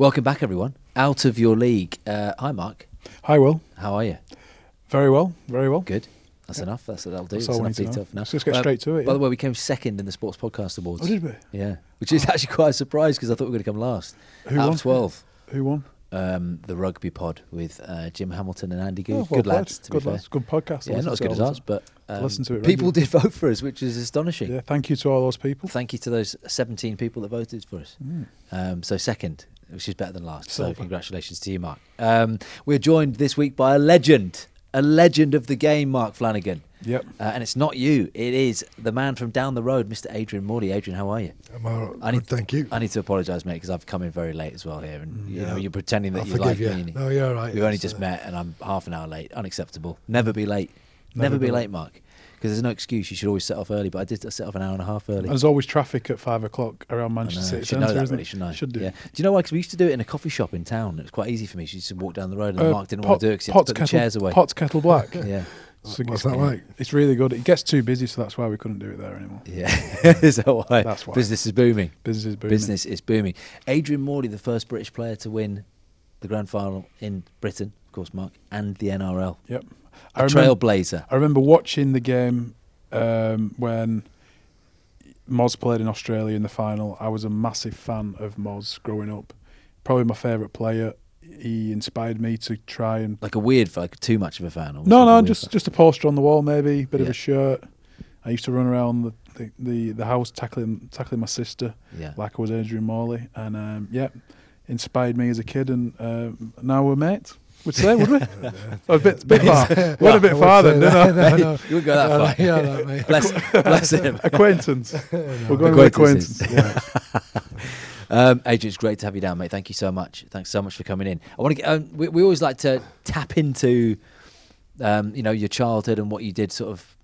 Welcome back, everyone. Out of your league. Uh, hi, Mark. Hi, Will. How are you? Very well, very well. Good. That's enough. That's that'll do. That's That's enough need to detail know. now. Let's just get Uh, straight to it, By yeah. the way, we came second in the Sports Podcast Awards. Oh, did we? Yeah, which is actually quite a surprise because I thought we were going to come last. Who Out won? twelve, Who won? um, the Rugby Pod with uh, Jim Hamilton and Andy Goode. Oh, well good played. lads. To Good be fair. Good podcast. Yeah, not as good as ours, but um, Listen to it people did vote for us, which is astonishing. Yeah, thank you to all those people. Thank you to those 17 people that voted for us. Mm. Um, so second, which is better than last. So congratulations to you, Mark. Um, we're joined this week by a legend, a legend of the game, Mark Flanagan. Yep. Uh, and it's not you; it is the man from down the road, Mr. Adrian Morley. Adrian, how are you? I'm all right. I need- thank you. I need to apologise, mate, because I've come in very late as well here, and you Yeah. know you're pretending that I'll you like you. me. No, you're all right. We've only just uh, met, and I'm half an hour late. Unacceptable. Never be late. Never, Never be be late. Mark. Because there's no excuse. You should always set off early. But I did set off an hour and a half early. There's always traffic at five o'clock around Manchester know. City should know Centre, that isn't really, it? shouldn't I? Should do. Yeah. Do you know why? Because we used to do it in a coffee shop in town. It was quite easy for me. She used to walk down the road, and Uh, Mark didn't pot- want to do it because he had to put the kettle, chairs away. Pot's Kettle Black. Yeah, So What's it's- that like? It's really good. It gets too busy, so that's why we couldn't do it there anymore. yeah. is that why? That's why. Business is booming. Business is booming. Business is booming. Adrian Morley, the first British player to win the grand final in Britain, of course, Mark, and the NRL. Yep. A I remember, trailblazer. I remember watching the game um, when Moz played in Australia in the final. I was a massive fan of Moz growing up. Probably my favourite player. He inspired me to try and Like a weird, like too much of a fan. No, no, just fan. just a poster on the wall, maybe a bit of a shirt. I used to run around the, the, the, the house tackling tackling my sister yeah. like I was Adrian Morley, and um, yeah, inspired me as a kid, and um, now we're mates. Would say, would we? oh, a bit, bit far. Went a bit I would farther, didn't. I? No, no. You wouldn't go that far. yeah, like me. Bless, bless him. Acquaintance. We're going with acquaintance. Yeah. Um, Adrian, it's great to have you down, mate. Thank you so much. Thanks so much for coming in. I want to get. Um, we, we always like to tap into, um, you know, your childhood and what you did, sort of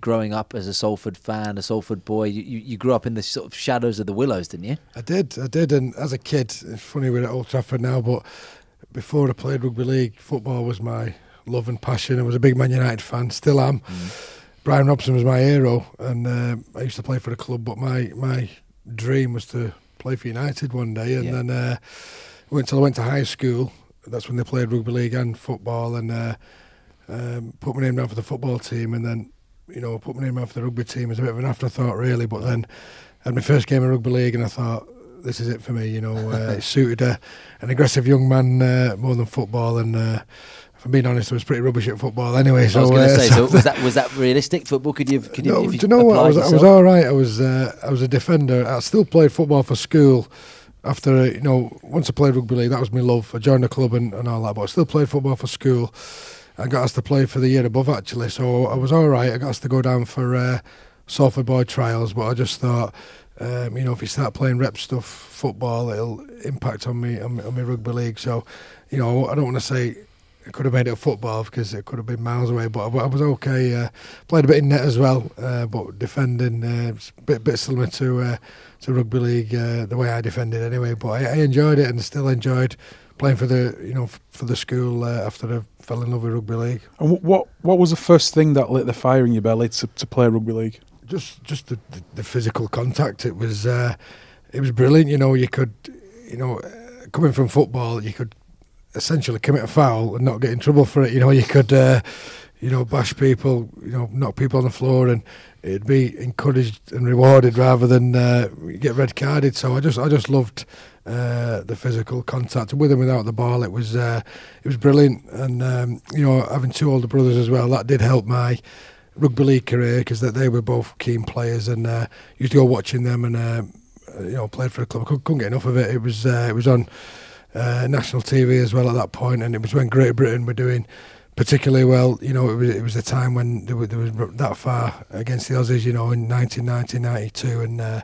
growing up as a Salford fan, a Salford boy. You, you, you grew up in the sort of shadows of the Willows, didn't you? I did, I did, and as a kid, it's funny we're at Old Trafford now, but before I played rugby league, football was my love and passion. I was a big Man United fan, still am. Mm. Brian Robson was my hero, and um I used to play for the club. But my my dream was to play for United one day, and Yeah. then uh, went till I went to high school. That's when they played rugby league and football, and uh, um, put my name down for the football team, and then you know put my name down for the rugby team as a bit of an afterthought, really. But then I had my first game of rugby league, and I thought. This is it for me, you know. Uh, it suited a, an aggressive young man uh, more than football, and uh, if I'm being honest, I was pretty rubbish at football anyway. So I was going to uh, say, so was that was that realistic football? Could you? Could you? no, if do you know what? I was, I was all right. I was uh, I was a defender. I still played football for school. After you know, once I played rugby league, that was my love. I joined the club and, and all that, but I still played football for school. I got asked to play for the year above actually, so I was all right. I got asked to go down for uh, Salford boy trials, but I just thought, um, you know, if you start playing rep stuff, football, it'll impact on me on, on my rugby league. So, you know, I don't want to say I could have made it a football because it could have been miles away, but I, I was okay. Uh, played a bit in net as well, uh, but defending uh, a bit bit similar to uh, to rugby league uh, the way I defended anyway. But I, I enjoyed it and still enjoyed playing for the you know for the school uh, after I fell in love with rugby league. And what what was the first thing that lit the fire in your belly to, to play rugby league? Just just the, the, the physical contact. It was uh, it was brilliant. You know, you could you know coming from football, you could essentially commit a foul and not get in trouble for it. You know, you could uh, you know bash people, you know, knock people on the floor, and it'd be encouraged and rewarded rather than uh, get red carded. So I just I just loved. Uh, the physical contact with and without the ball, it was uh, it was brilliant, and um, you know having two older brothers as well that did help my rugby league career because they, they were both keen players and uh, used to go watching them and uh, you know played for the club. I couldn't, get enough of it. It was uh, it was on uh, national TV as well at that point, and it was when Great Britain were doing particularly well. You know, it was it was the time when they were that far against the Aussies. You know, in 1990, 92, and uh,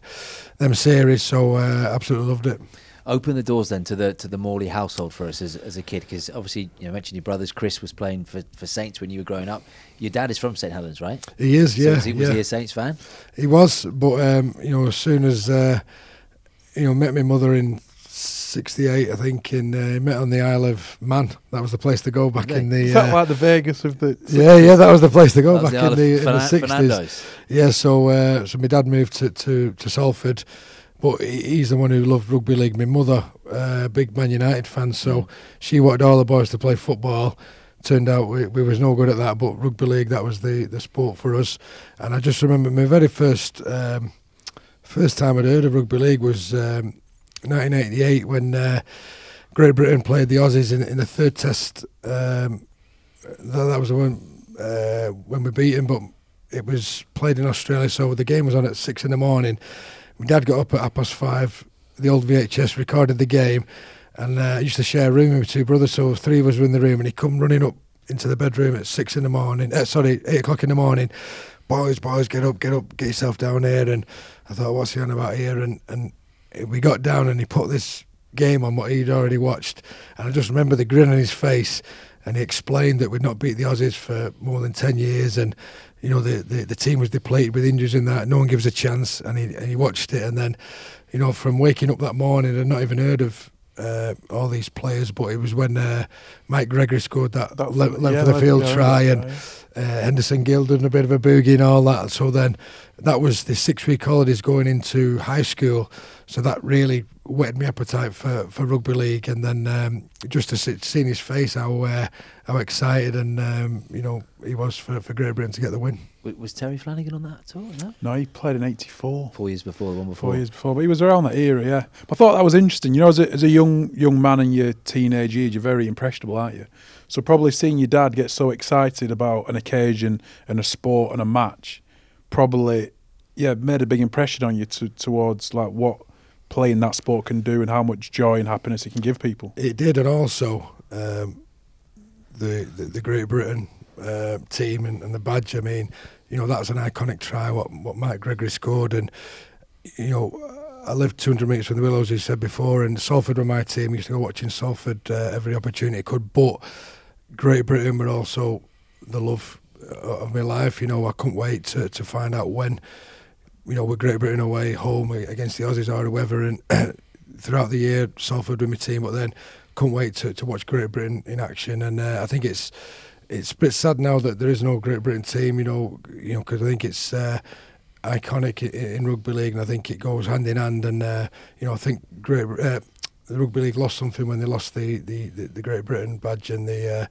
them series. So uh, absolutely loved it. Open the doors then to the to the Morley household for us as, as a kid, because obviously you know, mentioned your brothers. Chris was playing for, for Saints when you were growing up. Your dad is from St Helens, right? He is, So yeah, was he, was yeah. he a Saints fan? He was, but um, you know, as soon as uh, you know, met my mother in '68, I think, and uh, met on the Isle of Man. That was the place to go back Really? in the. Is that Uh, like the Vegas of the? yeah, yeah, that was the place to go That back the in of the, in the '60s. Fernando's. Yeah, so uh, so my dad moved to to, to Salford but he's the one who loved rugby league. My mother, uh, big Man United fan, so she wanted all the boys to play football. Turned out we, we was no good at that, but rugby league that was the, the sport for us. And I just remember my very first um, first time I'd heard of rugby league was um, 1988 when uh, Great Britain played the Aussies in, in the third test. Um, that, that was the one uh, when we beat them, but it was played in Australia, so the game was on at six in the morning. My dad got up at half past five. The old VHS recorded the game, and uh, I used to share a room with two brothers, so three of us were in the room, and he come running up into the bedroom at six in the morning. Uh, sorry, eight o'clock in the morning. Boys, boys, get up, get up, get yourself down here. And I thought, what's he on about here? And and we got down, and he put this game on what he'd already watched, and I just remember the grin on his face. And he explained that we'd not beat the Aussies for more than ten years, and you know the, the, the team was depleted with injuries in that. No one gives a chance, and he and he watched it, and then, you know, from waking up that morning and not even heard of uh, all these players, but it was when uh, Mike Gregory scored that, That- le- length yeah, of the field try, and uh, Henderson Gill a bit of a boogie and all that. So then that was the six week holidays going into high school. So that really whetted my appetite for, for rugby league. And then um, just to see, seeing his face, how uh, how excited and um, you know he was for, for Great Britain to get the win. Was Terry Flanagan on that at all? No. No, he played in '84. Four years before the one before. Four years before, but he was around that era, yeah. But I thought that was interesting. You know, as a, as a young young man in your teenage years, you're very impressionable, aren't you? So probably seeing your dad get so excited about an occasion and a sport and a match, probably, yeah, made a big impression on you to, towards like what playing that sport can do and how much joy and happiness it can give people. It did, and also um, the, the the Great Britain uh, team and, and the badge. I mean, you know, that was an iconic try. What what Mike Gregory scored, and you know. I lived 200 metres from the Willows, as you said before, and Salford were my team. I used to go watching Salford uh, every opportunity I could. But Great Britain were also the love uh, of my life. You know, I couldn't wait to, to find out when, you know, with Great Britain away, home against the Aussies or whoever. And throughout the year, Salford with my team. But then couldn't wait to, to watch Great Britain in action. And uh, I think it's it's a bit sad now that there is no Great Britain team. You know, you know, because I think it's uh, iconic in rugby league, and I think it goes hand in hand. And uh, you know, I think Great uh, the rugby league lost something when they lost the the, the, Great Britain badge and the. Uh,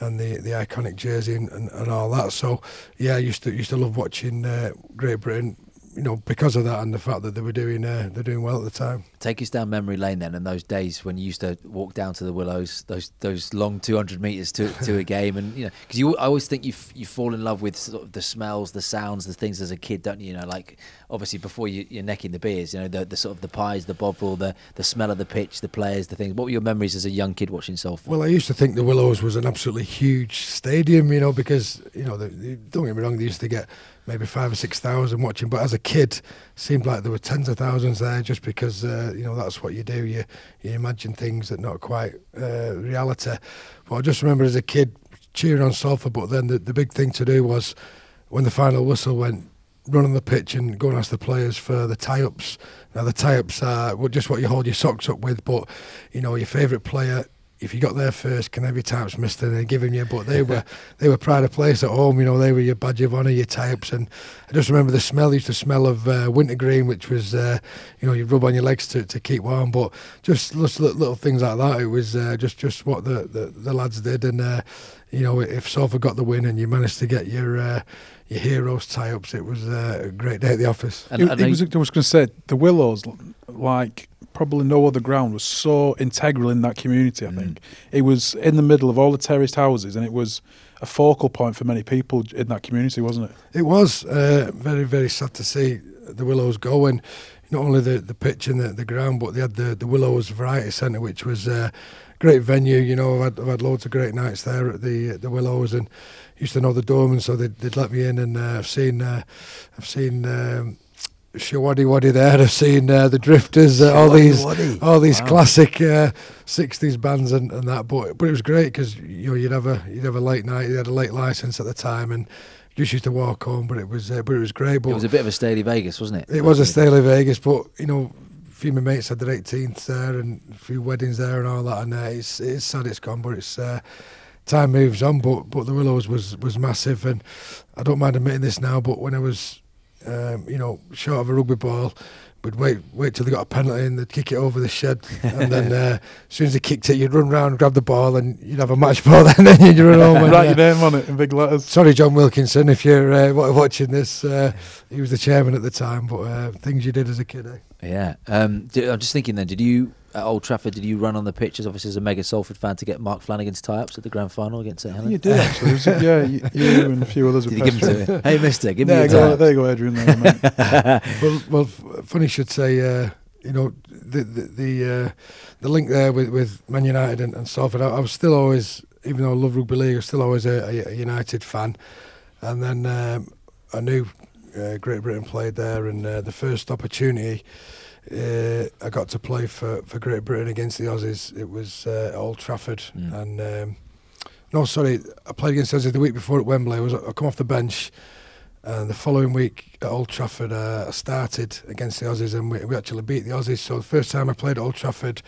and the, the iconic jersey and, and, and all that. So yeah, I used to used to love watching uh, Great Britain, you know, because of that and the fact that they were doing uh, they're doing well at the time. Take us down memory lane then, and those days when you used to walk down to the Willows, those those long 200 meters to to a game, and you know, because you I always think you f- you fall in love with sort of the smells, the sounds, the things as a kid, don't you? You know, like obviously before you, you're necking the beers, you know, the, the sort of the pies, the bovril, the the smell of the pitch, the players, the things. What were your memories as a young kid watching Salford? Well, I used to think the Willows was an absolutely huge stadium, you know, because you know, they, they, don't get me wrong, they used to get maybe five or six thousand watching, but as a kid, seemed like there were tens of thousands there, just because uh, you know that's what you do. You you imagine things that not quite uh, reality. But I just remember as a kid cheering on Salford, but then the, the big thing to do was when the final whistle went. Run on the pitch and go and ask the players for the tie-ups. Now the tie-ups are just what you hold your socks up with, but you know your favourite player if you got there first, can have your types missed and they give them you. But they were they were pride of place at home. You know, they were your badge of honour, your types. And I just remember the smell. Used to smell of uh, wintergreen, which was uh, you know you rub on your legs to, to keep warm. But just just little, little things like that. It was uh, just just what the, the, the lads did. And uh, you know, if Salford got the win and you managed to get your uh, your heroes tie ups, it was uh, a great day at the office. And it, it was, I was going to say the Willows, like probably no other ground, was so integral in that community. I Mm. think it was in the middle of all the terraced houses, and it was a focal point for many people in that community, wasn't it? It was uh, very, very sad to see the Willows go. And not only the, the pitch and the, the ground, but they had the, the Willows Variety Centre, which was a great venue. You know, I've had, I've had loads of great nights there at the the Willows and used to know the doorman, so they'd, they'd let me in. And uh, I've seen, uh, I've seen. Um, Showaddywaddy there. I've seen uh, the Drifters, uh, all these, all these Wow. classic uh, '60s bands and, and that. But but it was great because you know you'd have a you'd have a late night. You had a late license at the time, and just used to walk home. But it was uh, but it was great. But it was a bit of a Staley Vegas, wasn't it? it was a Staley Vegas, but you know, a few of my mates had their 18th there and a few weddings there and all that. And uh, it's it's sad it's gone, but it's uh, time moves on. But but the Willows was was massive, and I don't mind admitting this now. But when I was um, you know short of a rugby ball, we'd wait wait till they got a penalty and they'd kick it over the shed, and then uh, as soon as they kicked it, you'd run round, grab the ball, and you'd have a match ball, and then you'd run home. And, Write uh, your name on it in big letters. Sorry, John Wilkinson, if you're uh, watching this. Uh, he was the chairman at the time, but uh, things you did as a kid. Eh? Yeah. Um, di- I'm just thinking then, did you, at Old Trafford, did you run on the pitches, obviously as a mega Salford fan, to get Mark Flanagan's tie ups at the grand final against St Helens? You did actually. Was- yeah, you, you and a few others. were Did you give them to him? Hey, mister, give me There your go, tie there you go, Adrian. There, mate. well, well, f- funny you should say. Uh, you know, the the the, uh, the link there with, with Man United and, and Salford. I, I was still always, even though I love rugby league, I was still always a, a, a United fan. And then um, I knew uh, Great Britain played there, and uh, the first opportunity uh, I got to play for, for Great Britain against the Aussies. It was uh, Old Trafford, Mm. and um, no, sorry, I played against the Aussies the week before at Wembley. I was I come off the bench. And the following week at Old Trafford, uh, I started against the Aussies, and we, we actually beat the Aussies. So the first time I played at Old Trafford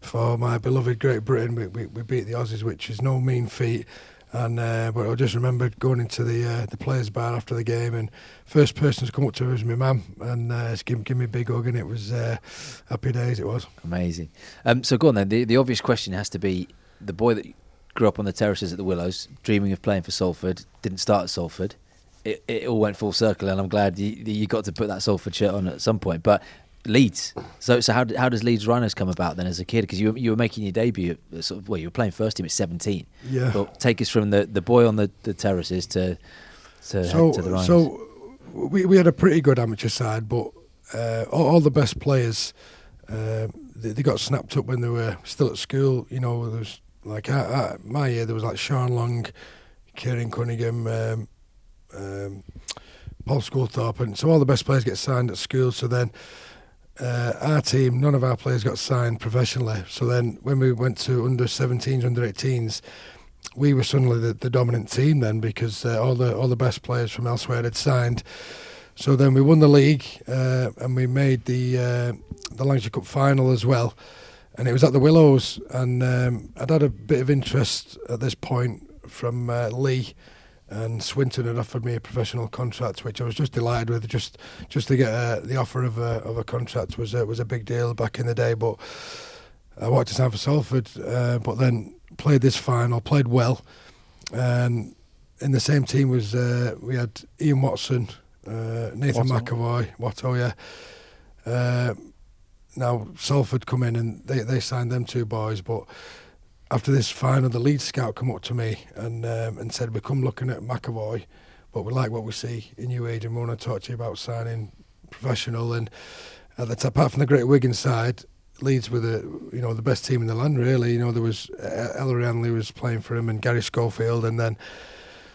for my beloved Great Britain, we, we, we beat the Aussies, which is no mean feat. And uh, but I just remember going into the uh, the players' bar after the game, and first person to come up to me was my mum, and uh, she give me a big hug, and it was uh, happy days. It was. Amazing. Um, so go on then. The, the obvious question has to be the boy that grew up on the terraces at the Willows, dreaming of playing for Salford, didn't start at Salford. It, it all went full circle, and I'm glad you, you got to put that Salford shirt on at some point. But Leeds. So so how, how does Leeds Rhinos come about then as a kid? Because you, were- you were making your debut at sort of well, you were playing first team at 17. Yeah. But take us from the, the boy on the, the terraces to to, so to the Rhinos. so we we had a pretty good amateur side, but uh, all, all the best players uh, they, they got snapped up when they were still at school. You know, there was like I, I, my year there was like Sean Long, Keiron Cunningham, um, um, Paul Sculthorpe, and so all the best players get signed at school. So then. Uh, our team, none of our players got signed professionally. So then, when we went to under 17s, under 18s, we were suddenly the, the dominant team then because uh, all the all the best players from elsewhere had signed. So then we won the league uh, and we made the uh, the Lancashire Cup final as well, and it was at the Willows. And um, I'd had a bit of interest at this point from uh, Lee. And Swinton had offered me a professional contract, which I was just delighted with. Just, just to get uh, the offer of a of a contract was a, was a big deal back in the day. But I wanted to sign for Salford, uh, but then played this final, played well, and in the same team was uh, we had Ian Watson, uh, Nathan Watto. McAvoy, Watto, yeah. Uh, now Salford come in and they, they signed them two boys, but after this final, the lead scout come up to me and um, and said, "We come looking at McAvoy, but we like what we see in you, Adrian. We want to talk to you about signing professional." And at the top, apart from the Great Wigan side, Leeds were the you know the best team in the land. Really, you know there was uh, Ellery Hanley was playing for him and Garry Schofield, and then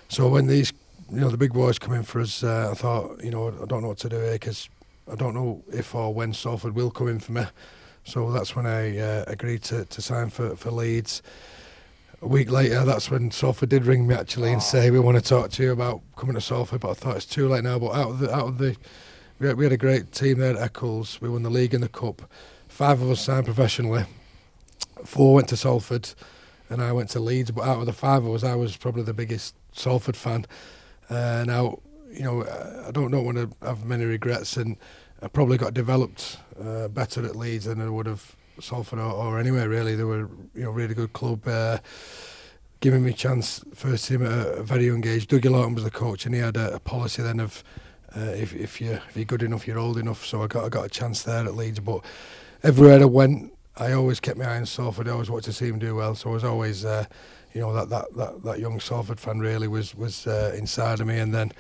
so when these you know the big boys come in for us, uh, I thought you know I don't know what to do here because I don't know if or when Salford will come in for me. So that's when I uh, agreed to, to sign for, for Leeds. A week later, that's when Salford did ring me actually and say we want to talk to you about coming to Salford. But I thought it's too late now. But out of the out of the we had, we had a great team there at Eccles. We won the league and the cup. Five of us signed professionally. Four went to Salford, and I went to Leeds. But out of the five of us, I was probably the biggest Salford fan. Uh, now, you know, I don't don't want to have many regrets, and I probably got developed uh, better at Leeds than I would have Salford or, or anywhere really. They were, you know, really good club. Uh, giving me a chance first team at a, very young age. Dougie Laughton was the coach, and he had a, a policy then of uh, if if you if you're good enough, you're old enough. So I got I got a chance there at Leeds, but everywhere I went, I always kept my eye on Salford. I always wanted to see him do well. So I was always, uh, you know, that, that, that, that young Salford fan really was was uh, inside of me. And then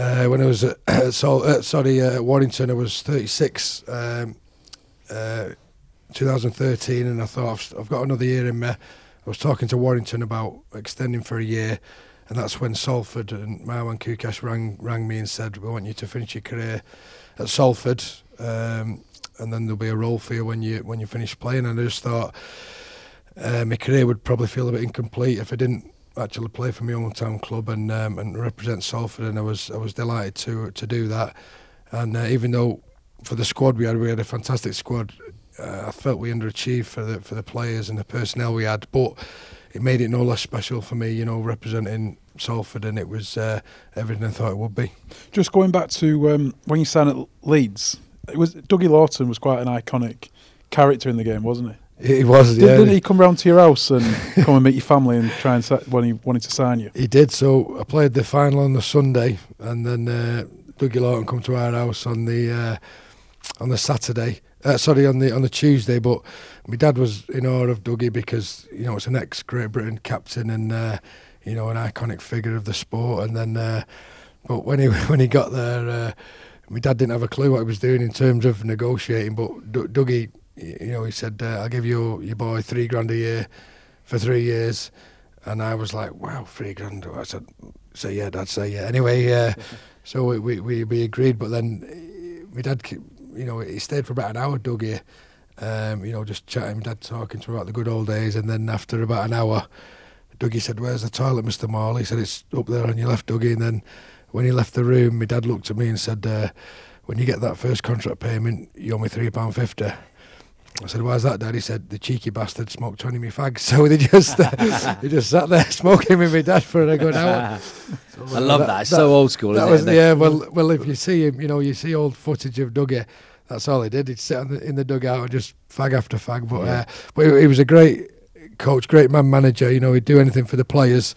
uh, when I was at Sol, uh, sorry uh, Warrington, I was 36, um, uh, 2013, and I thought I've, I've got another year in me. I was talking to Warrington about extending for a year. And that's when Salford and Marwan Koukash rang rang me and said, "We want you to finish your career at Salford." Um, and then there'll be a role for you when you when you finish playing. And I just thought uh, my career would probably feel a bit incomplete if I didn't actually play for my hometown club and um, and represent Salford. And I was I was delighted to to do that. And uh, even though for the squad we had we had a fantastic squad, uh, I felt we underachieved for the for the players and the personnel we had, but. It made it no less special for me, you know, representing Salford, and it was uh, everything I thought it would be. Just going back to um, when you signed at Leeds, it was Dougie Laughton was quite an iconic character in the game, wasn't he? He was, Did, yeah. Didn't he come round to your house and come and meet your family and try and si- when he wanted to sign you? He did. So I played the final on the Sunday, and then uh, Dougie Lawton come to our house on the uh, on the Saturday. Uh, sorry, on the on the Tuesday. But my dad was in awe of Dougie because you know it's an ex Great Britain captain and uh, you know an iconic figure of the sport. And then, uh, but when he when he got there, uh, my dad didn't have a clue what he was doing in terms of negotiating. But D- Dougie, you know, he said, uh, "I'll give you your boy three grand a year for three years." And I was like, wow, three grand. I said, say yeah, Dad, say yeah. Anyway, uh, so we, we, we, agreed, but then uh, my dad, you know, he stayed for about an hour, Doug here, um, you know, just chatting, dad talking to him about the good old days. And then after about an hour, Dougie said, where's the toilet, Mr. Morley? He said, it's up there on your left, Dougie. And then when he left the room, my dad looked at me and said, uh, when you get that first contract payment, you owe me £3.50. I said, "Why's that, Dad?" He said, "The cheeky bastard smoked twenty of me fags." So they just uh, they just sat there smoking with my dad for a good hour. I love that. It's so old school, That isn't was it? yeah. Well, well, if you see him, you know, you see old footage of Dougie. That's all he did. He'd sit on the, in the dugout and just fag after fag. But Yeah. uh, but he, was a great coach, great man manager. You know, he'd do anything for the players.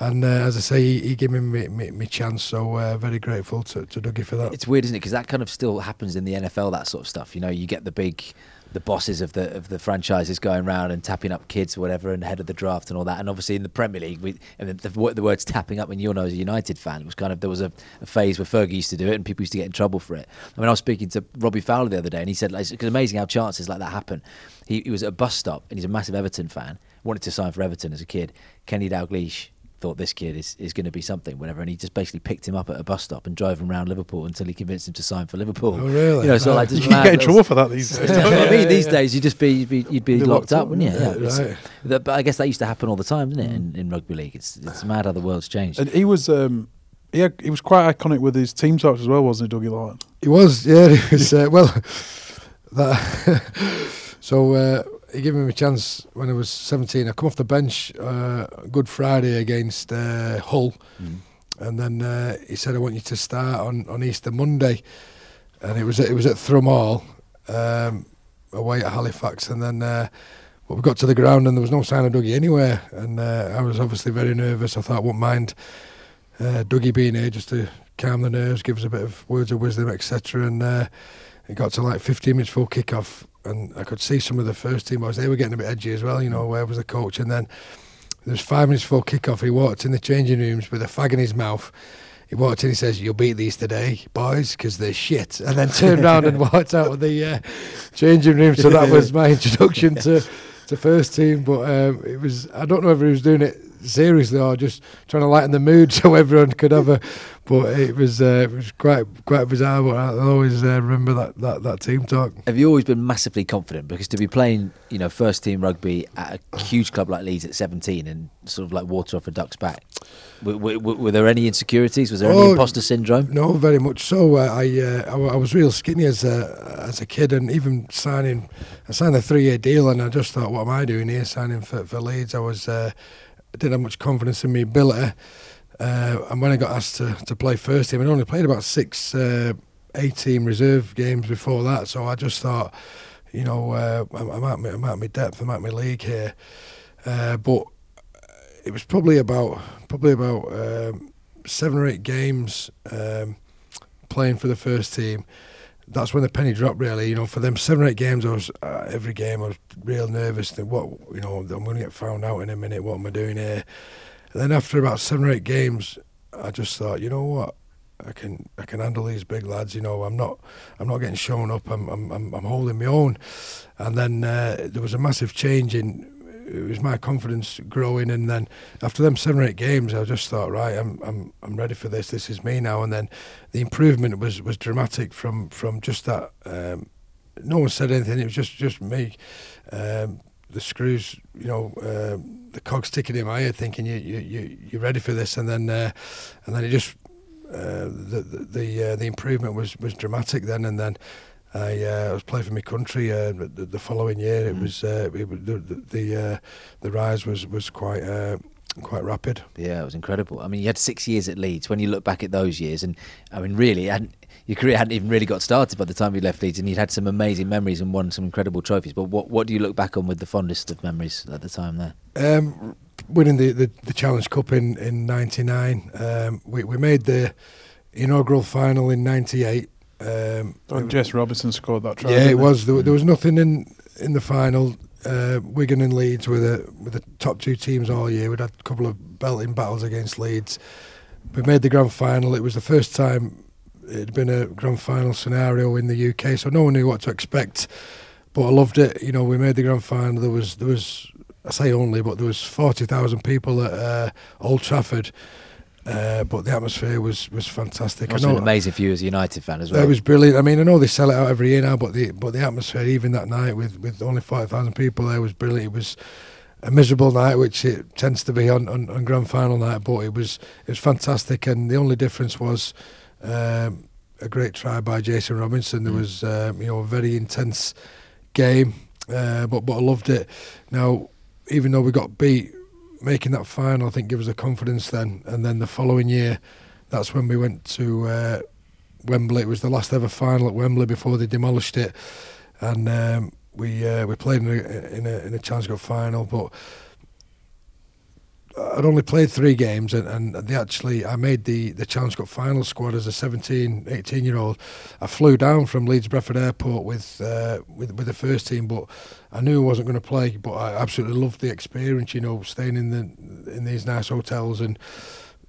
And uh, as I say, he, he gave me me, me, me chance. So uh, very grateful to, to Dougie for that. It's weird, isn't it? Because that kind of still happens in the NFL. That sort of stuff. You know, you get the big, the bosses of the of the franchises going around and tapping up kids or whatever, and head of the draft and all that. And obviously in the Premier League, we and the, the, the words tapping up. And you'll know as a United fan, it was kind of there was a, a phase where Fergie used to do it, and people used to get in trouble for it. I mean, I was speaking to Robbie Fowler the other day, and he said like, it's amazing how chances like that happen. He, he was at a bus stop, and he's a massive Everton fan. Wanted to sign for Everton as a kid. Kenny Dalglish thought this kid is, is going to be something, whatever. And he just basically picked him up at a bus stop and drove him around Liverpool until he convinced him to sign for Liverpool. Oh, really? You know, so Right. like just You get in trouble for that these days. That's what I mean. Yeah, These yeah. days, you'd just be you'd be, you'd be Be locked, locked up, up, wouldn't you? yeah. Yeah, Right. that- but I guess that used to happen all the time, didn't it? In, in rugby league, it's it's mad how the world's changed. And he was um, he, had, he was quite iconic with his team talks as well, wasn't he, Dougie Laughton? He was, yeah. He was. Uh, well, that. so uh, he gave me a chance when I was 17. I come off the bench uh, Good Friday against uh, Hull, Mm. and then uh, he said, "I want you to start on, on Easter Monday," and it was at, it was at Thrum Hall, um, away at Halifax, and then. Uh, but we got to the ground and there was no sign of Dougie anywhere, and uh, I was obviously very nervous. I thought I wouldn't mind uh, Dougie being here just to calm the nerves, give us a bit of words of wisdom, etc. And uh, it got to like 15 minutes before kick-off, and I could see some of the first team boys. They were getting a bit edgy as well. You know, where was the coach? And then there was five minutes before kick-off. He walked in the changing rooms with a fag in his mouth. He walked in. He says, "You'll beat these today, boys, because they're shit." And then turned around and walked out of the uh, changing room. So that was my introduction to to first team. But um, it was. I don't know if he was doing it seriously or just trying to lighten the mood so everyone could have a. But it was uh, it was quite quite bizarre. But I always uh, remember that, that that team talk. Have you always been massively confident? Because to be playing, you know, first team rugby at a huge club like Leeds at 17 and sort of like water off a duck's back, were, there any insecurities? Was there any Oh, imposter syndrome? No, very much so. Uh, I, uh, I w- I was real skinny as a as a kid, and even signing, I signed a three year deal, and I just thought, what am I doing here, signing for for Leeds? I was uh, didn't have much confidence in my ability, uh, and when I got asked to to play first team, I'd only played about six uh, A team reserve games before that, so I just thought, you know, uh, I'm, I'm at my, I'm at my depth, I'm at my league here, uh, but it was probably about probably about um, seven or eight games um, playing for the first team. That's when the penny dropped. Really, you know, for them seven eight games, I was uh, every game I was real nervous. That what you know, I'm going to get found out in a minute. What am I doing here? And then after about seven or eight games, I just thought, you know what, I can I can handle these big lads. You know, I'm not I'm not getting shown up. I'm I'm, I'm holding my own. And then uh, there was a massive change in. It was my confidence growing, and then after them seven or eight games, I just thought, right, I'm I'm I'm ready for this. This is me now. And then the improvement was was dramatic from from just that. Um, no one said anything. It was just just me. Um, the screws, you know, um the cogs ticking in my head, thinking you you you you're ready for this, and then uh, and then it just uh, the the the, uh, the improvement was was dramatic then, and then. I, uh, I was playing for my country uh, the, the following year. It Mm. was uh, it the the the, uh, the rise was was quite uh, quite rapid. Yeah, it was incredible. I mean, you had six years at Leeds. When you look back at those years, and I mean, really, hadn't, your career hadn't even really got started by the time you left Leeds, and you'd had some amazing memories and won some incredible trophies. But what what do you look back on with the fondest of memories at the time there? Um, winning the, the, the Challenge Cup in in '99, um, we we made the inaugural final in '98. Um, And Jess Robertson scored that try. yeah, it was. There, there was nothing in in the final. Uh, Wigan and Leeds were the were the top two teams all year. We'd had a couple of belting battles against Leeds. We made the grand final. It was the first time it had been a grand final scenario in the UK, so no one knew what to expect. But I loved it. You know, we made the grand final. There was there was I say only, but there was forty thousand people at uh, Old Trafford. Uh, but the atmosphere was was fantastic. It must I have know- been amazing for you as a United fan as well. It was brilliant. I mean, I know they sell it out every year now, but the but the atmosphere, even that night with, with only five thousand people there, was brilliant. It was a miserable night, which it tends to be on, on, on grand final night, but it was it was fantastic. And the only difference was um, a great try by Jason Robinson. There Mm. was um, you know a very intense game, uh, but but I loved it. Now, even though we got beat, making that final, I think, gave us a confidence then. And then the following year, that's when we went to. Uh, Wembley. It was the last ever final at Wembley before they demolished it, and um, we uh, we played in a, in a in a Challenge Cup final. But I'd only played three games, and, and they actually I made the the Challenge Cup final squad as a 17, 18 year old. I flew down from Leeds Bradford Airport with uh, with with the first team, but I knew I wasn't going to play. But I absolutely loved the experience. You know, staying in the in these nice hotels and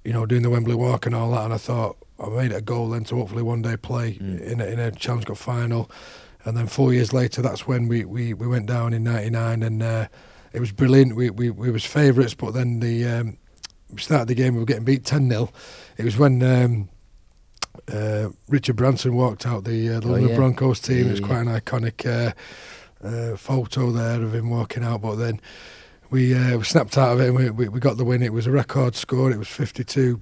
you know doing the Wembley walk and all that. And I thought I made it a goal then to hopefully one day play Mm. in a, in a Challenge Cup final. And then four years later, that's when we, we, we went down in '99, and uh, it was brilliant. We we, we was favourites, but then the um, we started the game. We were getting beat ten 0 It was when um, uh, Richard Branson walked out the uh, the Oh, London yeah. Broncos team. Yeah, it was yeah. quite an iconic uh, uh, photo there of him walking out. But then we uh, we snapped out of it and we, we, we got the win. It was a record score. It was fifty two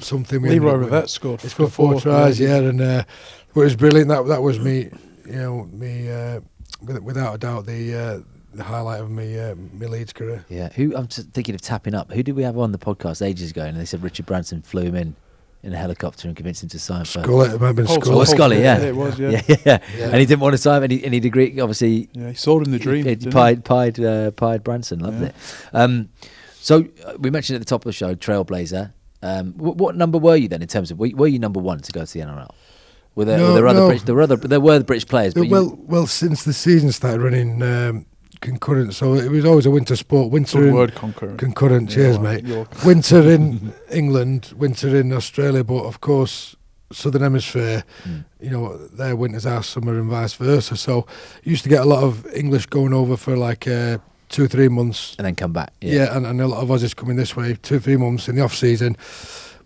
something. We Leroy up winning. Rivett scored. He scored four four tries, yeah, and uh, it was brilliant. That that was me, you know, me uh, with, without a doubt the uh, the highlight of me uh, my Leeds career. Yeah, who I'm thinking of tapping up. Who did we have on the podcast ages ago? And they said Richard Branson flew him in in a helicopter and convinced him to sign for. Scully, it might have been Paul Scully. Oh, Scully, yeah. it was, yeah. yeah, yeah, yeah. Yeah. And he didn't want to sign, and he, and he agreed. Obviously, Yeah, he sold him the dream. He, he? pied, pied, uh, pied Branson. Loved Yeah. it. Um, so uh, we mentioned at the top of the show, Trailblazer. Um, wh- what number were you then in terms of were you, were you number one to go to the NRL? Were there, were No, there other no. British, there were other there were the British players, but well, you, well, since the season started running um, concurrent, so it was always a winter sport. Winter Good in, word concurrent. concurrent. Yeah, cheers, well, mate. you're- Winter in England, winter in Australia, but of course, Southern Hemisphere. Mm. you know, their winter's our summer and vice versa. So used to get a lot of English going over for like uh, two, three months. and then come back. Yeah, and, and a lot of Aussies coming this way, two, three months in the off season.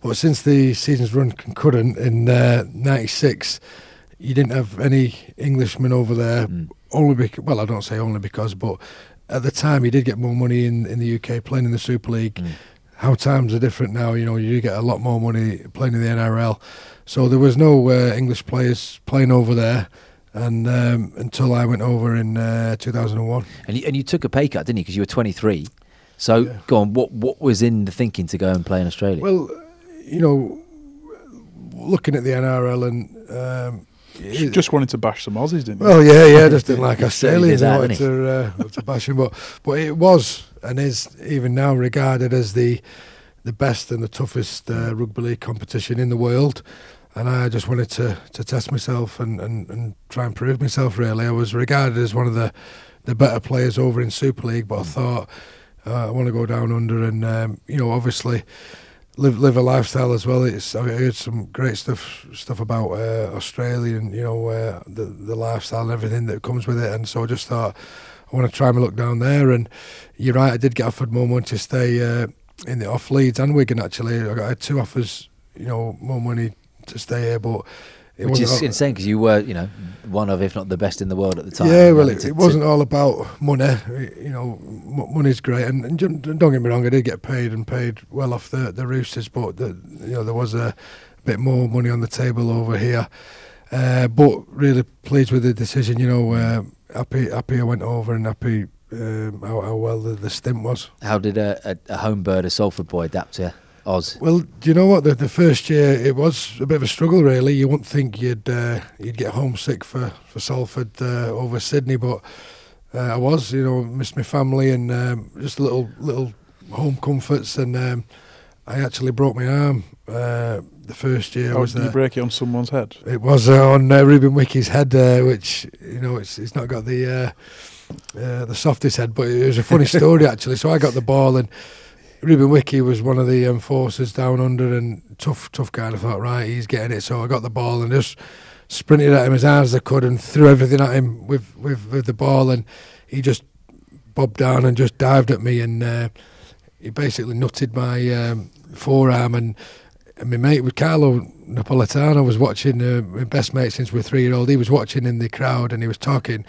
But since the season's run concurrent in uh, '96, you didn't have any Englishmen over there. Mm. Only because, well, I don't say only because, but at the time he did get more money in, in the UK playing in the Super League Mm. how times are different now. You know, you get a lot more money playing in the NRL. So there was no uh, English players playing over there, and um, until I went over in uh, 2001. And you, and you took a pay cut, didn't you? Because you were 23. So Yeah. go on. What what was in the thinking to go and play in Australia? Well, you know, looking at the NRL and. Um, You just wanted to bash some Aussies, didn't you? Well, yeah, yeah, just didn't like Australians. I wanted to, uh, to bash them, but but it was and is even now regarded as the the best and the toughest uh, rugby league competition in the world. And I just wanted to, to test myself and, and, and try and prove myself. Really, I was regarded as one of the the better players over in Super League, but I thought uh, I want to go down under and um, you know obviously live live a lifestyle as well. It's I heard some great stuff stuff about uh, Australia and you know uh, the the lifestyle and everything that comes with it. And so I just thought I want to try my luck down there. And you're right, I did get offered more money to stay uh, in the off Leeds and Wigan. Actually, I, got, I two offers, you know, more money to stay here, but it Which is all- insane because you were, you know, one of, if not the best in the world at the time. yeah, well, it, to- it wasn't all about money. You know, m- money's great, and, and don't get me wrong, I did get paid and paid well off the the Roosters, but the, you know there was a bit more money on the table over here. Uh, but really pleased with the decision. You know, uh, happy happy I went over and happy um, how, how well the, the stint was. How did a, a, a home bird, a Salford boy, adapt to Oz? Well, do you know what? The, the first year it was a bit of a struggle, really. You wouldn't think you'd uh, you'd get homesick for for Salford uh, over Sydney, but uh, I was. You know, missed my family and um, just little little home comforts, and um, I actually broke my arm uh, the first year. I was did you break it on someone's head? It was uh, on uh, Ruben Wiki's head, uh, which you know it's it's not got the uh, uh, the softest head, but it was a funny story actually. So I got the ball, and Ruben Wiki was one of the enforcers down under, and tough tough guy. I thought, right, he's getting it. So I got the ball and just sprinted at him as hard as I could, and threw everything at him with with, with the ball, and he just bobbed down and just dived at me, and uh, he basically nutted my um, forearm and. And my mate with Carlo Napolitano was watching, uh, my best mate since we were three year old. He was watching in the crowd and he was talking,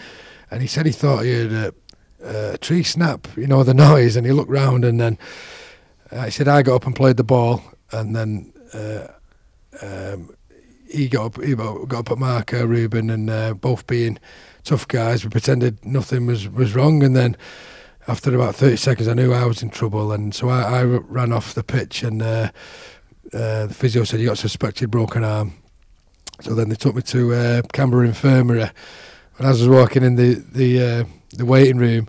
and he said he thought he heard a, a tree snap, you know, the noise. And he looked round and then uh, he said, I got up and played the ball, and then uh, um, he got up, he got up at Marco Ruben, and uh, both being tough guys, we pretended nothing was, was wrong. And then after about 30 seconds, I knew I was in trouble, and so I, I ran off the pitch and. Uh, uh, the physio said you got suspected broken arm. So then they took me to uh, Canberra Infirmary. And as I was walking in the the uh, the waiting room,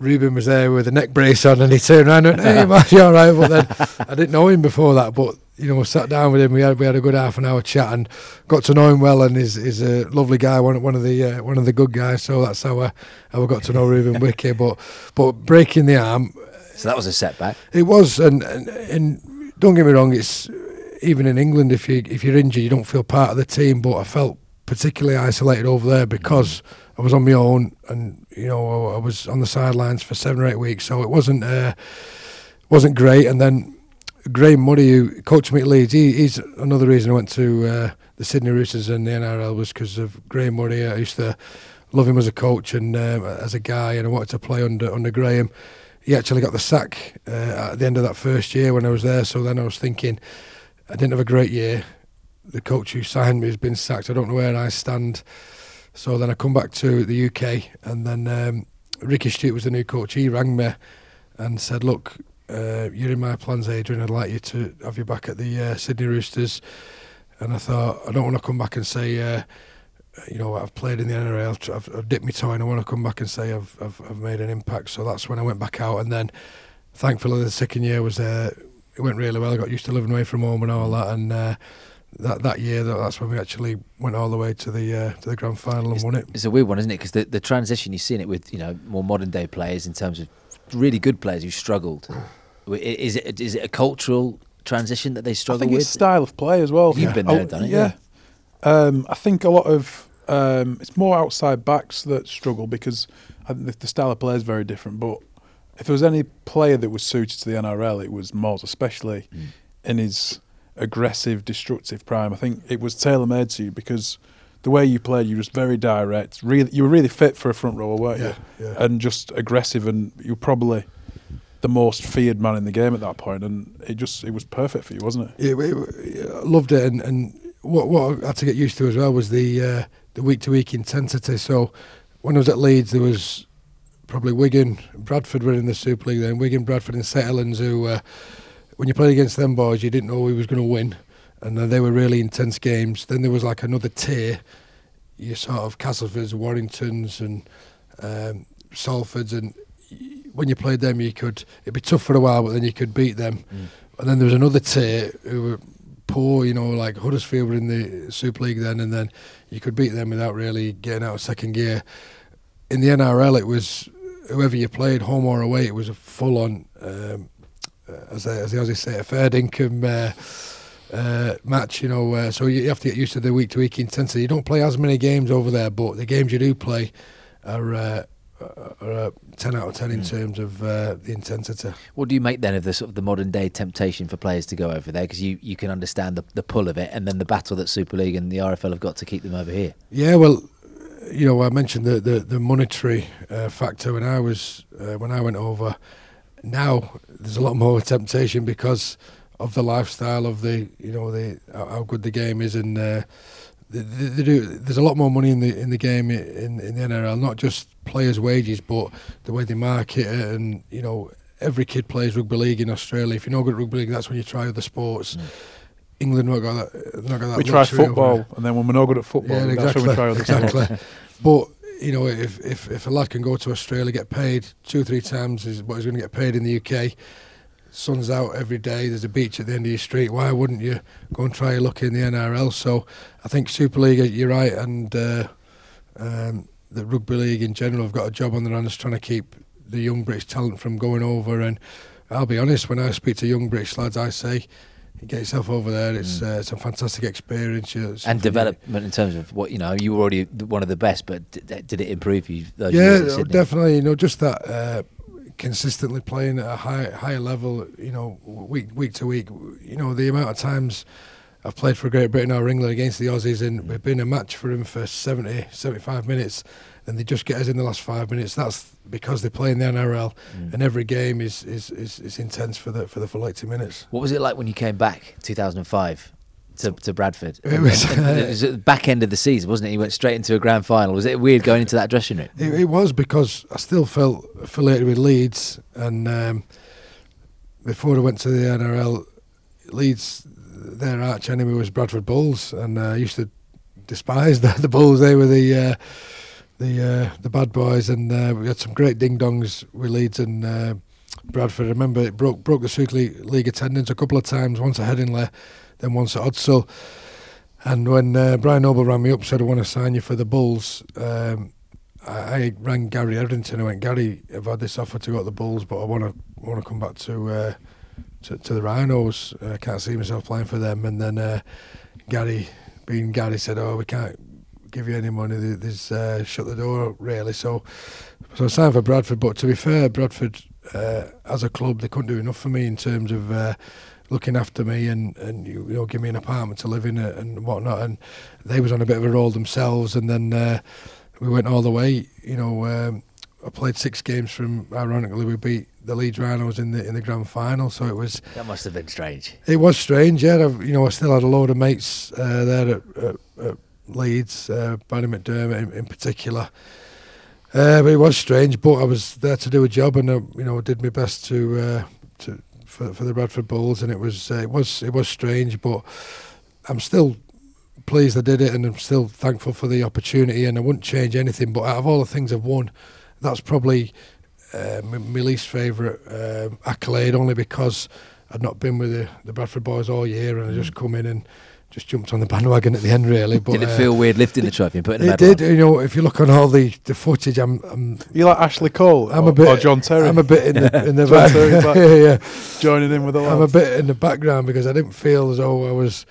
Ruben was there with a neck brace on, and he turned around and went, "Hey, man, "You're all right?" But then I didn't know him before that, but you know, sat down with him. We had we had a good half an hour chat and got to know him well. And he's, he's a lovely guy, one one of the uh, one of the good guys. So that's how I how I got to know Ruben Wiki. But but breaking the arm, So that was a setback. it was, and, and and don't get me wrong. It's even in England, if you if you're injured, you don't feel part of the team. But I felt particularly isolated over there because I was on my own, and you know I, was on the sidelines for seven or eight weeks. So it wasn't uh, wasn't great. And then Graham Murray, who coached me at Leeds, he, he's another reason I went to uh, the Sydney Roosters and the NRL was because of Graham Murray. I used to love him as a coach and um, as a guy, and I wanted to play under under Graham he actually got the sack uh, at the end of that first year when I was there. So then I was thinking, I didn't have a great year. The coach who signed me has been sacked. I don't know where I stand. So then I come back to the UK, and then um, Ricky Stuart was the new coach. He rang me and said, "Look, uh, you're in my plans, Adrian. I'd like you to have you back at the uh, Sydney Roosters." And I thought, I don't want to come back and say. Uh, you know, I've played in the NRL. I've, I've dipped my toe in. I want to come back and say I've, I've I've made an impact. So that's when I went back out, and then thankfully the second year was uh, it went really well. I got used to living away from home and all that, and uh, that that year that's when we actually went all the way to the uh, to the grand final and won it. It's a weird one, isn't it? Because the, the transition you've seen it with you know more modern day players in terms of really good players who struggled. Is it is it a cultural transition that they struggle I struggle think with? it's style of play as well. You've been I- there, done it, Yeah. Um, I think a lot of um, it's more outside backs that struggle because I think the, the style of play is very different. But if there was any player that was suited to the NRL, it was Moz, especially Mm. in his aggressive, destructive prime. I think it was tailor made to you because the way you played, you were just very direct. Really, you were really fit for a front rower, weren't Yeah, you? yeah. And just aggressive, and you were probably the most feared man in the game at that point. and it just it was perfect for you, wasn't it? Yeah, I loved it, and, and what what I had to get used to as well was the uh, the week to week intensity. So when I was at Leeds, there was probably Wigan, Bradford were in the Super League then. Wigan, Bradford, and St Helens, who uh, when you played against them boys, you didn't know who was going to win, and they were really intense games. Then there was like another tier, you sort of Castlefords, Warringtons, and um, Salfords, and when you played them, you could it'd be tough for a while, but then you could beat them. Mm. And then there was another tier who were poor, you know, like Huddersfield were in the Super League then, and then you could beat them without really getting out of second gear. In the NRL, it was whoever you played, home or away, it was a full on, um, as, they, as the Aussies say, a third income uh, uh, match, you know. Uh, so you have to get used to the week to week intensity. You don't play as many games over there, but the games you do play are. Uh, are uh, 10 out of 10 in Mm. terms of uh, the intensity. What do you make then of the sort of the modern day temptation for players to go over there? Because you, you can understand the, the pull of it, and then the battle that Super League and the RFL have got to keep them over here. Yeah, well, you know, I mentioned the the, the monetary uh, factor when I was uh, when I went over. Now there's a lot more temptation because of the lifestyle of the you know the how how good the game is and uh, they, they, they do. There's a lot more money in the in the game in in the NRL, not just players' wages, but the way they market it, and you know, every kid plays rugby league in Australia. If you're not good at rugby league, that's when you try other sports. Mm. England not got that. Not got that we try luxury over football, and then when we're not good at football, Yeah, that's when we try other sports. exactly. but you know, if, if if a lad can go to Australia, get paid two or three times is what he's going to get paid in the UK. Sun's out every day. There's a beach at the end of your street. Why wouldn't you go and try your luck in the NRL? So I think Super League, you're right, and uh, um, the rugby league in general have got a job on their hands trying to keep the young British talent from going over. And I'll be honest, when I speak to young British lads, I say. Get yourself over there. It's Mm. uh, it's a fantastic experience. You- it's And development in terms of what you know, you were already one of the best, but did, did it improve you? Those yeah, no, definitely. You know, just that uh, consistently playing at a high higher level. You know, week week to week. You know, the amount of times I've played for Great Britain or England against the Aussies, and we've been a match for them for 70, 75 minutes, and they just get us in the last five minutes. That's because they play in the NRL, Mm. and every game is, is, is, is intense for the for the full eighty minutes. What was it like when you came back, 2005, to, to Bradford? It was, And- and it was at the back end of the season, wasn't it? You went straight into a grand final. Was it weird going into that dressing room? It, it was because I still felt affiliated with Leeds, and um, before I went to the NRL, Leeds, their arch enemy was Bradford Bulls, and uh, I used to despise the, the Bulls. They were the uh, the uh, the bad boys, and uh, we had some great ding dongs with Leeds and uh, Bradford. I remember it broke broke the Super League, attendance a couple of times. Once at Headingley, then once at Odsal. And when uh, Brian Noble rang me up, said I want to sign you for the Bulls. Um, I, rang Gary Hetherington. I went, Gary, I've had this offer to go to the Bulls, but I want to want to come back to uh, to, to the Rhinos. I can't see myself playing for them. And then uh, Gary, being Gary, said, "Oh, we can't give you any money. There's uh, shut the door really." So, so I signed for Bradford. But to be fair, Bradford uh, as a club, they couldn't do enough for me in terms of. Uh, looking after me and, and you know give me an apartment to live in and whatnot and they was on a bit of a roll themselves and then uh, we went all the way you know um, I played six games from ironically we beat the Leeds Rhinos in the in the grand final so it was That must have been strange. it was strange yeah I've, you know I still had a load of mates uh, there at, at, at Leeds uh, Barry McDermott in, in particular uh, but it was strange but I was there to do a job and you know did my best to uh, to for, for the Bradford Bulls and it was uh, it was it was strange but I'm still pleased I did it and I'm still thankful for the opportunity and I wouldn't change anything but out of all the things I've won that's probably uh, my, my least favourite um, accolade only because I'd not been with the, the Bradford boys all year and I just come in and just jumped on the bandwagon at the end really but Did it uh, feel weird lifting the trophy and putting the it did on? you know if you look on all the, the footage I'm, I'm You like Ashley Cole I'm or, a bit or John Terry I'm a bit in the in the John back. Terry's yeah, yeah. joining in with the I'm a bit in the background because I didn't feel as though I was.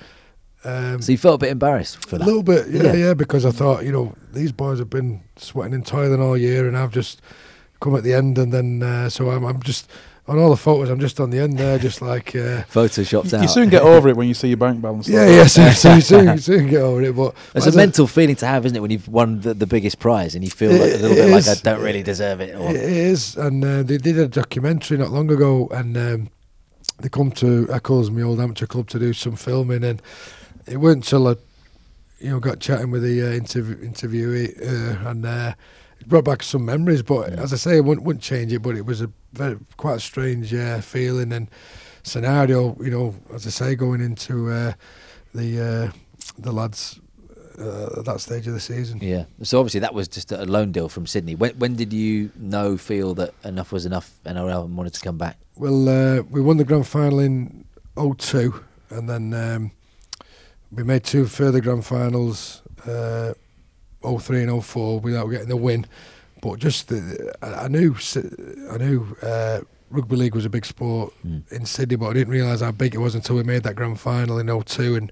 Um, So you felt a bit embarrassed for that? a little bit, yeah, Yeah. yeah, because I thought, you know, these boys have been sweating and toiling all year, and I've just come at the end, and then uh, so I'm, I'm just on all the photos, I'm just on the end there, just like, uh, Photoshopped You, out. you soon get over it when you see your bank balance. yeah, though. yeah, soon, soon, soon, soon get over it. But It's as a mental feeling to have, isn't it, when you've won the, the biggest prize and you feel like a little it bit like I don't really deserve it? Or, It is, and uh, they did a documentary not long ago, and um, they come to Eccles, my old amateur club, to do some filming, and it wasn't until I, you know, got chatting with the uh, interview, interviewee, uh, and uh, it brought back some memories. But Yeah. as I say, I wouldn't, wouldn't change it, but it was a very quite a strange uh, feeling and scenario. You know, as I say, going into uh, the uh, the lads uh, at that stage of the season. yeah. So obviously that was just a loan deal from Sydney. When, when did you know, feel that enough was enough NRL and wanted to come back? Well, uh, we won the grand final in 02 and then um, we made two further grand finals, uh, 03 and 04, without getting the win. But just, the, I, knew, I knew uh, rugby league was a big sport Mm. in Sydney, but I didn't realise how big it was until we made that grand final in 02 and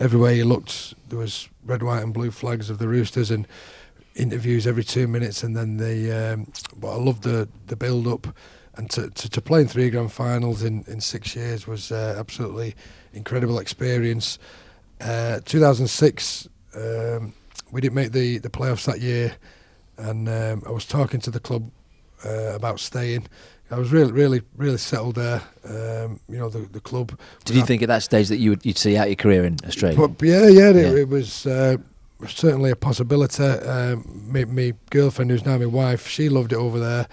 everywhere you looked there was red, white and blue flags of the Roosters and interviews every two minutes and then the um, but I loved the the build up and to, to, to play in three grand finals in, in six years was uh, absolutely incredible experience. Uh, 2006 um, we didn't make the, the playoffs that year and um, I was talking to the club uh, about staying. I was really, really, really settled there. Um, you know, the the club. Did you think at that stage that you would you'd see out your career in Australia? But yeah, yeah, it, it was uh, certainly a possibility. Um, my, my girlfriend, who's now my wife, she loved it over there.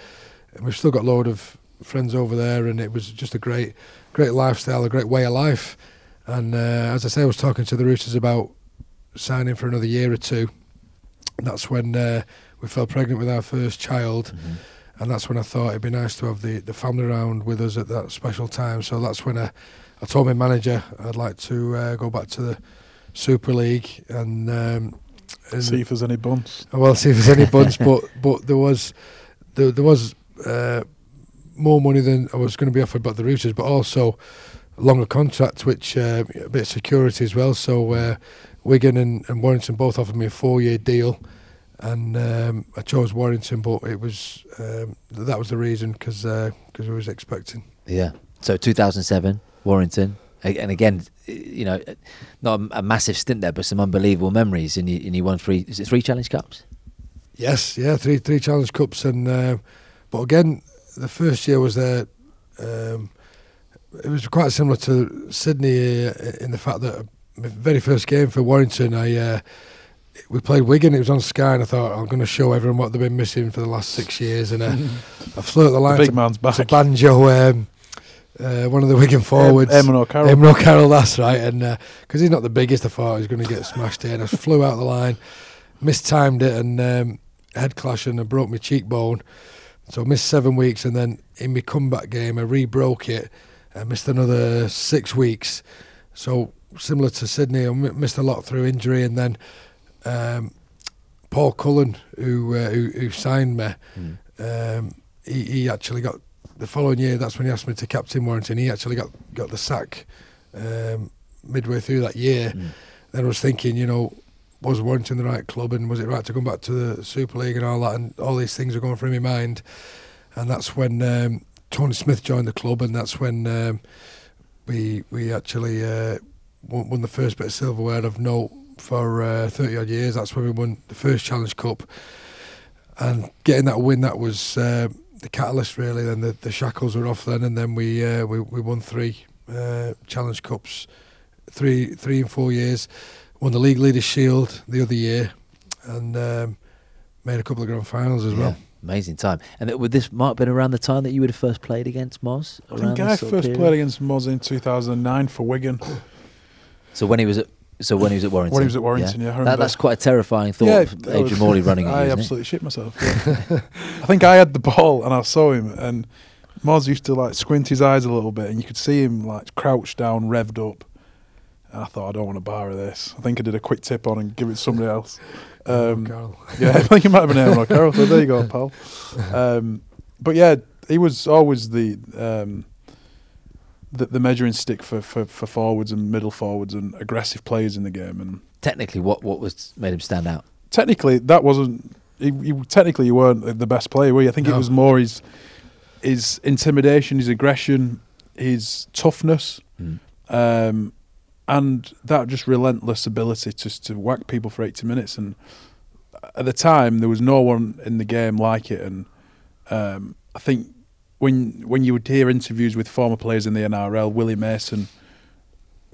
And we've still got a load of friends over there, and it was just a great, great lifestyle, a great way of life. And uh, as I say, I was talking to the Roosters about signing for another year or two. That's when uh, we fell pregnant with our first child. Mhm. And that's when I thought it'd be nice to have the, the family around with us at that special time. So that's when I, I told my manager I'd like to uh, go back to the Super League and, um, and See if there's any bunts. well see if there's any buns. but but there was there, there was uh, more money than I was going to be offered by the Roosters, but also longer contract, which uh, a bit of security as well. So uh, Wigan and, and Warrington both offered me a four-year deal, and um, I chose Warrington, but it was um, that was the reason because because I was expecting. Yeah. So 2007, Warrington, and again, you know, not a, a massive stint there, but some unbelievable memories. And you, and you won three. Is it three Challenge Cups? Yes, yeah, three three Challenge Cups, and uh, but again, the first year was there. Um, it was quite similar to Sydney uh, in the fact that my very first game for Warrington, I uh, we played Wigan. It was on Sky, and I thought I'm going to show everyone what they've been missing for the last six years. And uh, I flew at the The line big to, man's back. to Banjo, um, uh, one of the Wigan forwards. Eamon O'Carroll. Eamon O'Carroll, that's right. And because he's not the biggest, I thought he was going to get smashed in. I flew out the line, mistimed it, and um, head clash, and I broke my cheekbone. So I missed seven weeks, and then in my comeback game, I re-broke it. I missed another six weeks. So similar to Sydney, I missed a lot through injury, and then um, Paul Cullen, who, uh, who who signed me, Mm. um, he, he actually got the following year. That's when he asked me to captain Warrington. He actually got got the sack um, midway through that year. Mm. Then I was thinking, you know, was Warrington the right club, and was it right to come back to the Super League and all that, and all these things were going through my mind. And that's when um, Tony Smith joined the club, and that's when um, we we actually uh, won, won the first bit of silverware of note for uh, 30 odd years. That's when we won the first Challenge Cup, and getting that win that was uh, the catalyst really. Then the, the shackles were off then, and then we uh, we, we won three uh, Challenge Cups, three three in four years. Won the League Leaders Shield the other year, and um, made a couple of grand finals as well. Yeah. Amazing time. And that, would this might have been around the time that you would have first played against Moz? I think I first played against Moz in 2009 for Wigan. So when he was at so when he was at Warrington. When he was at Warrington, yeah, I That, that's quite a terrifying thought. Yeah, of I was- Adrian Morley running at I you, isn't it? absolutely shit myself. yeah. I think I had the ball and I saw him, and Moz used to like squint his eyes a little bit, and you could see him like crouched down, revved up. And I thought, I don't want to borrow this. I think I did a quick tip on and give it to somebody else. Um, Carl. yeah, I think it might have been Aaron O'Carroll. So there you go, pal. Um, but yeah, he was always the um, the, the measuring stick for, for, for forwards and middle forwards and aggressive players in the game. And Technically, what what was made him stand out? technically, that wasn't. He, he, technically, you weren't the best player, were you? I think it was more his his intimidation, his aggression, his toughness, Mm. um, and that just relentless ability to to whack people for eighty minutes. And at the time, there was no one in the game like it. And um, I think when when you would hear interviews with former players in the NRL, Willie Mason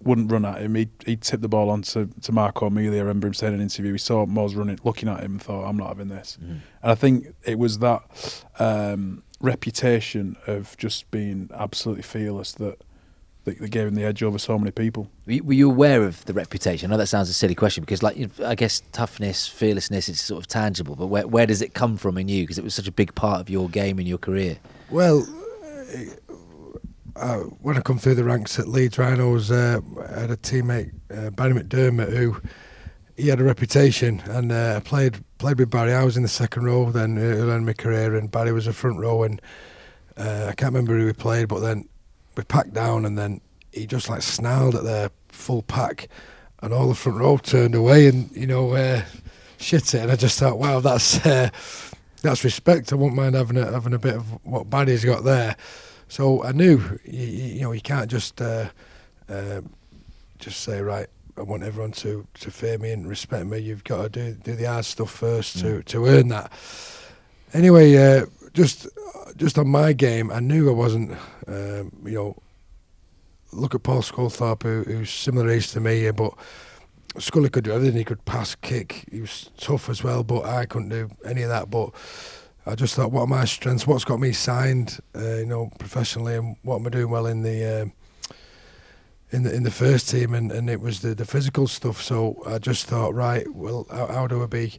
wouldn't run at him. He'd, he'd tip the ball on to, to Mark O'Meley. I remember him saying in an interview, he saw Moz running, looking at him and thought, I'm not having this. Mm. And I think it was that um, reputation of just being absolutely fearless that, that, that gave him the edge over so many people. Were you, aware of the reputation? I know that sounds a silly question because, like, I guess toughness, fearlessness, it's sort of tangible. But where where does it come from in you? Because it was such a big part of your game and your career. Well, uh, when I come through the ranks at Leeds Rhinos, uh, I had a teammate, uh, Barry McDermott, who he had a reputation, and uh, I played played with Barry. I was in the second row then early in my career, and Barry was a front row, and uh, I can't remember who we played, but then we packed down, and then he just like snarled at their full pack, and all the front row turned away, and you know, uh, shit it, and I just thought, wow, that's. Uh, that's respect. I won't mind having a having a bit of what Barry's got there. So I knew, you, you know, you can't just uh, uh, just say right. I want everyone to, to fear me and respect me. You've got to do do the hard stuff first to, to earn that. Anyway, uh, just just on my game, I knew I wasn't, um, you know. Look at Paul Sculthorpe, who, who's similar age to me, but Scully could do everything. He could pass, kick. He was tough as well, but I couldn't do any of that. But I just thought, what are my strengths? What's got me signed, uh, you know, professionally, and what am I doing well in the um, in the in the first team? And, and it was the, the physical stuff. So I just thought, right, well, how, how do I be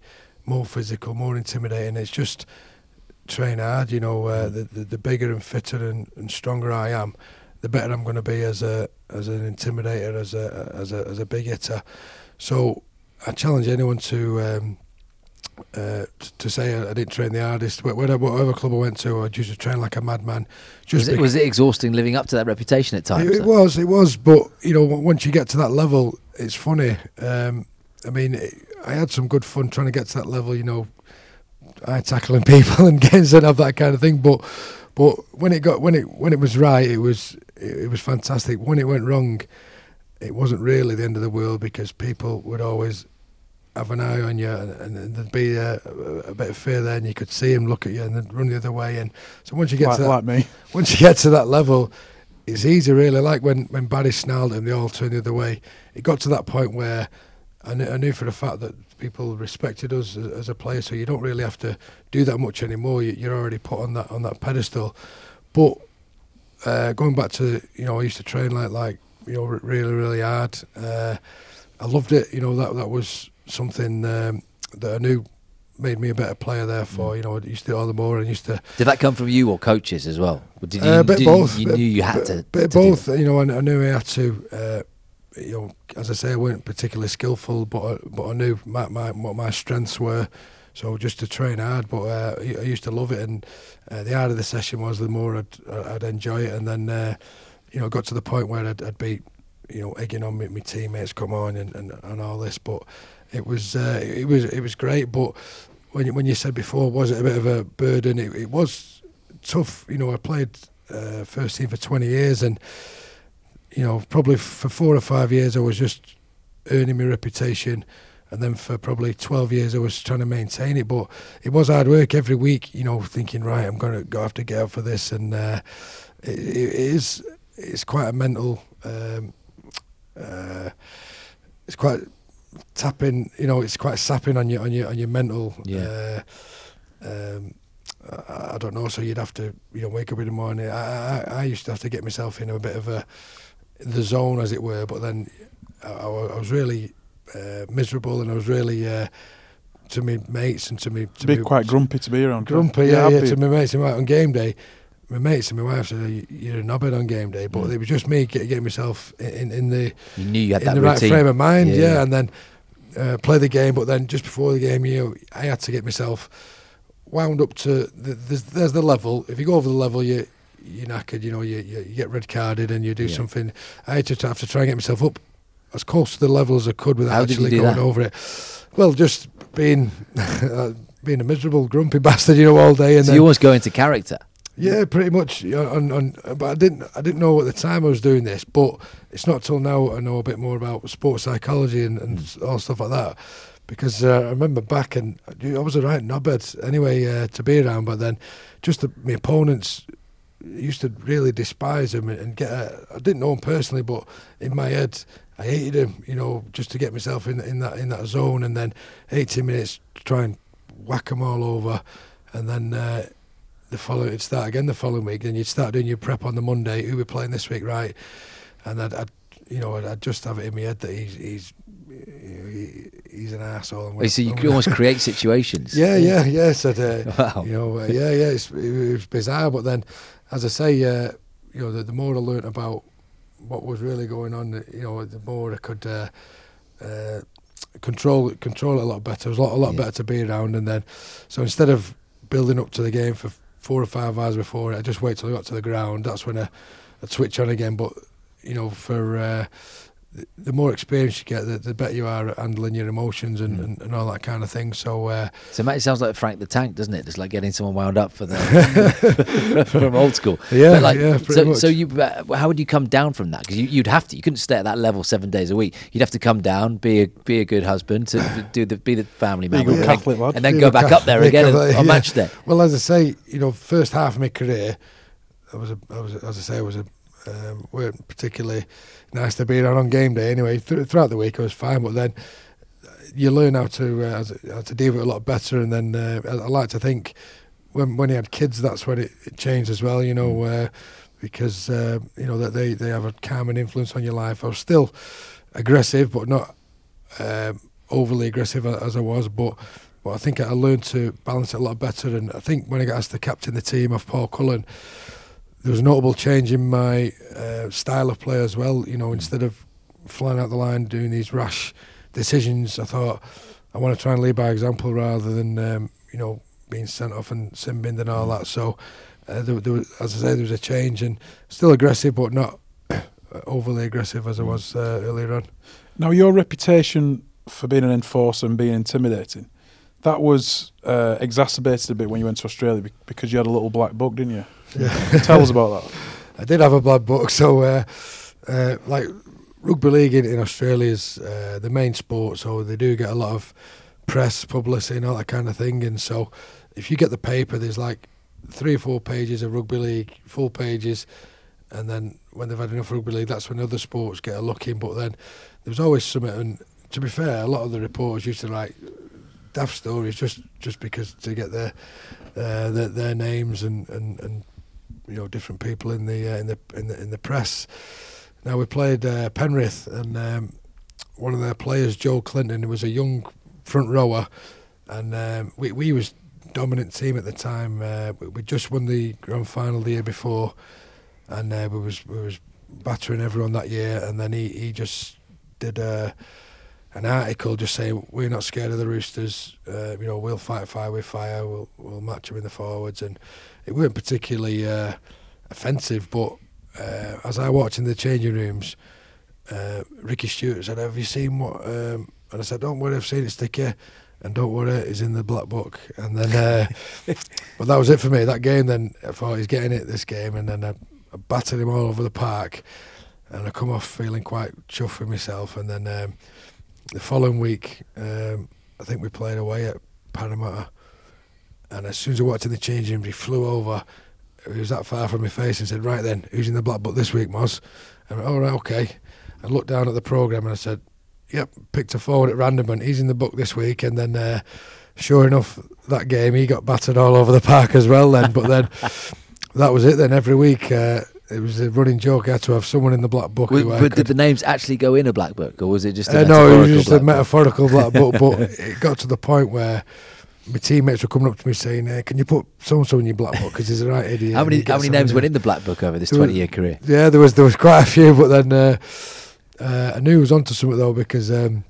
more physical, more intimidating? It's just train hard. You know, uh, the, the the bigger and fitter and, and stronger I am, the better I'm going to be as a as an intimidator, as a as a as a big hitter. So I challenge anyone to um, uh, t- to say I didn't train the hardest. Whatever, whatever club I went to, I used to train like a madman. Just Was it, was it exhausting living up to that reputation at times? it, it was, it was. But you know, once you get to that level, it's funny. Um, I mean, it, I had some good fun trying to get to that level. You know, eye tackling people and getting sent off that kind of thing. But but when it got when it when it was right, it was it, it was fantastic. When it went wrong, it wasn't really the end of the world because people would always have an eye on you and, and there'd be a, a bit of fear there and you could see him look at you and then run the other way and so once you get like, to that like me. once you get to that level, it's easy really. Like when when Barry snarled him, they all turned the other way. It got to that point where I knew, I knew for a fact that people respected us as, as a player, so you don't really have to do that much anymore. You, you're already put on that on that pedestal. But uh, going back to you know, I used to train like like you know really really hard. Uh, I loved it. You know that that was something um, that I knew made me a better player. Therefore, you know, I used to do all the more and used to Did that come from you or coaches as well? Did you, uh, bit did both. you, bit- knew you had bit, to. Bit to both. You know, I, I knew I had to. You know, as I say, I weren't particularly skillful, but I, but I knew my, my what my strengths were. So just to train hard, but uh, I used to love it, and uh, the harder the session was, the more I'd, I'd enjoy it. And then, uh, you know, got to the point where I'd, I'd be, you know, egging on my teammates, come on, and, and, and all this. But it was uh, it was it was great. But when you, when you said before, was it a bit of a burden? It, it was tough. You know, I played uh, first team for 20 years, and you know, probably for four or five years, I was just earning my reputation. And then for probably 12 years, I was trying to maintain it. But it was hard work every week, you know, thinking, right, I'm going to go have to get out for this. And uh, it, it is, it's quite a mental, um, uh, it's quite tapping, you know, it's quite sapping on your, on your, on your mental. Yeah. Uh, um, I, I don't know. So you'd have to, you know, wake up in the morning. I, I, I used to have to get myself in a bit of a, the zone, as it were. But then I, I was really uh, miserable, and I was really uh, to me mates and to me to Be me quite grumpy to be around. grumpy. Yeah, I'd yeah. To my mates, and right on game day, my mates and my wife said, "You- "You're a knobhead on game day," but Mm. it was just me get, getting myself in, in, in the You knew you had in that the right routine. frame of mind. Yeah, Yeah, yeah. and then uh, play the game. But then just before the game, you know, I had to get myself wound up to the, there's, there's the level. If you go over the level, you you're knackered. You know, you, you, you get red carded and you do Yeah. something. I had to have to try and get myself up as close to the level as I could without How actually going that? over it. Well, just being uh, being a miserable, grumpy bastard, you know, all day, and So you always go into character. yeah, pretty much. On, on, but I didn't. I didn't know at the time I was doing this. But it's not till now I know a bit more about sports psychology and, and Mm. all stuff like that. Because uh, I remember back and I was a right knobhead anyway uh, to be around. But then, just the, my opponents used to really despise him and, get. A, I didn't know him personally, but in my head. I hated him, you know, just to get myself in in that in that zone, and then 18 minutes to try and whack him all over, and then uh, the following start again the following week. Then you'd start doing your prep on the Monday. Who we're playing this week, right? And I'd, I'd you know, I'd, I'd just have it in my head that he's he's he, he's an asshole. So you could almost create situations. Yeah, yeah, yeah. So uh, Wow. you know, uh, yeah, yeah. It's, it was bizarre, but then, as I say, uh, you know, the, the more I learnt about what was really going on, you know, the more I could uh, uh, control control it a lot better. It was a lot, a lot Yeah. better to be around, and then so instead of building up to the game for four or five hours before I just wait till I got to the ground. That's when I, I'd switch on again. But you know, for uh, the, the more experience you get, the, the better you are at handling your emotions and, Mm. and, and all that kind of thing. So uh, So mate, it sounds like Frank the Tank, doesn't it? Just like getting someone wound up for the from old school. Yeah, But like, yeah, pretty so, much. so you, uh, how would you come down from that? Because you, you'd have to. You couldn't stay at that level seven days a week. You'd have to come down, be a be a good husband, to do the be the family man, a good and then- Catholic and then Be go a back Catholic- up there be a again and- Catholic, on yeah. match day. Well, as I say, you know, first half of my career, I was, a, I was, as I say, I was a, um, weren't particularly nice to be around on game day. Anyway, Th- throughout the week I was fine, but then you learn how to uh, how to deal with it a lot better. And then uh, I, I like to think when when you had kids, that's when it, it changed as well. You know, uh, because uh, you know that they they have a calming influence on your life. I was still aggressive, but not um, overly aggressive as I was, but. But I think I learned to balance it a lot better. And I think when I got asked to captain the team of Paul Cullen, there was a notable change in my uh, style of play as well. You know, instead of flying out the line doing these rash decisions, I thought I want to try and lead by example rather than um, you know being sent off and sin binned and all that. So uh, there, there was, as I say, there was a change and still aggressive, but not overly aggressive as I was uh, earlier on. Now, your reputation for being an enforcer and being intimidating, that was uh, exacerbated a bit when you went to Australia because you had a little black book, didn't you? Yeah. Tell us about that. I did have a blood book, so uh, uh, like rugby league in, in Australia is uh, the main sport, so they do get a lot of press, publicity, and all that kind of thing. And so, if you get the paper, there's like three or four pages of rugby league, full pages, and then when they've had enough rugby league, that's when other sports get a look in. But then there's always something. And to be fair, a lot of the reporters used to write daft stories just just because to get their uh, their, their names and, and, and you know different people in the uh, in the in the in the press. Now we played uh, Penrith and um, one of their players, Joel Clinton, who was a young front rower, and um, we we was dominant team at the time. Uh, we, we just won the grand final the year before, and uh, we was we was battering everyone that year. And then he he just did a an article just saying we're not scared of the Roosters. Uh, you know, we'll fight fire with fire. We'll we'll match them in the forwards, and it weren't particularly uh, offensive. But uh, as I watched in the changing rooms, uh, Ricky Stuart said, "Have you seen what?" Um, and I said, "Don't worry, I've seen it, Sticky." And don't worry, it's in the black book. And then, uh, but that was it for me. That game, then I thought he's getting it this game, and then I, I battered him all over the park, and I come off feeling quite chuffed with myself. And then um, the following week, um, I think we played away at Parramatta, and as soon as I walked in the changing room, he flew over. He was that far from my face and said, "Right then, who's in the black book this week, Moz?" I went, "All right, okay." I looked down at the program and I said, "Yep, picked a forward at random, and he's in the book this week." And then, uh, sure enough, that game he got battered all over the park as well. Then, but then that was it. Then every week. Uh, it was a running joke. I had to have someone in the black book. But, did the names actually go in a black book, or was it just? A uh, no, it was just a book? metaphorical black book. But it got to the point where my teammates were coming up to me saying, uh, "Can you put so and so in your black book? Because he's the right idiot." How many how many names went in the black book over this twenty year career? Yeah, there was there was quite a few, but then uh, uh, I knew he was onto something though because um,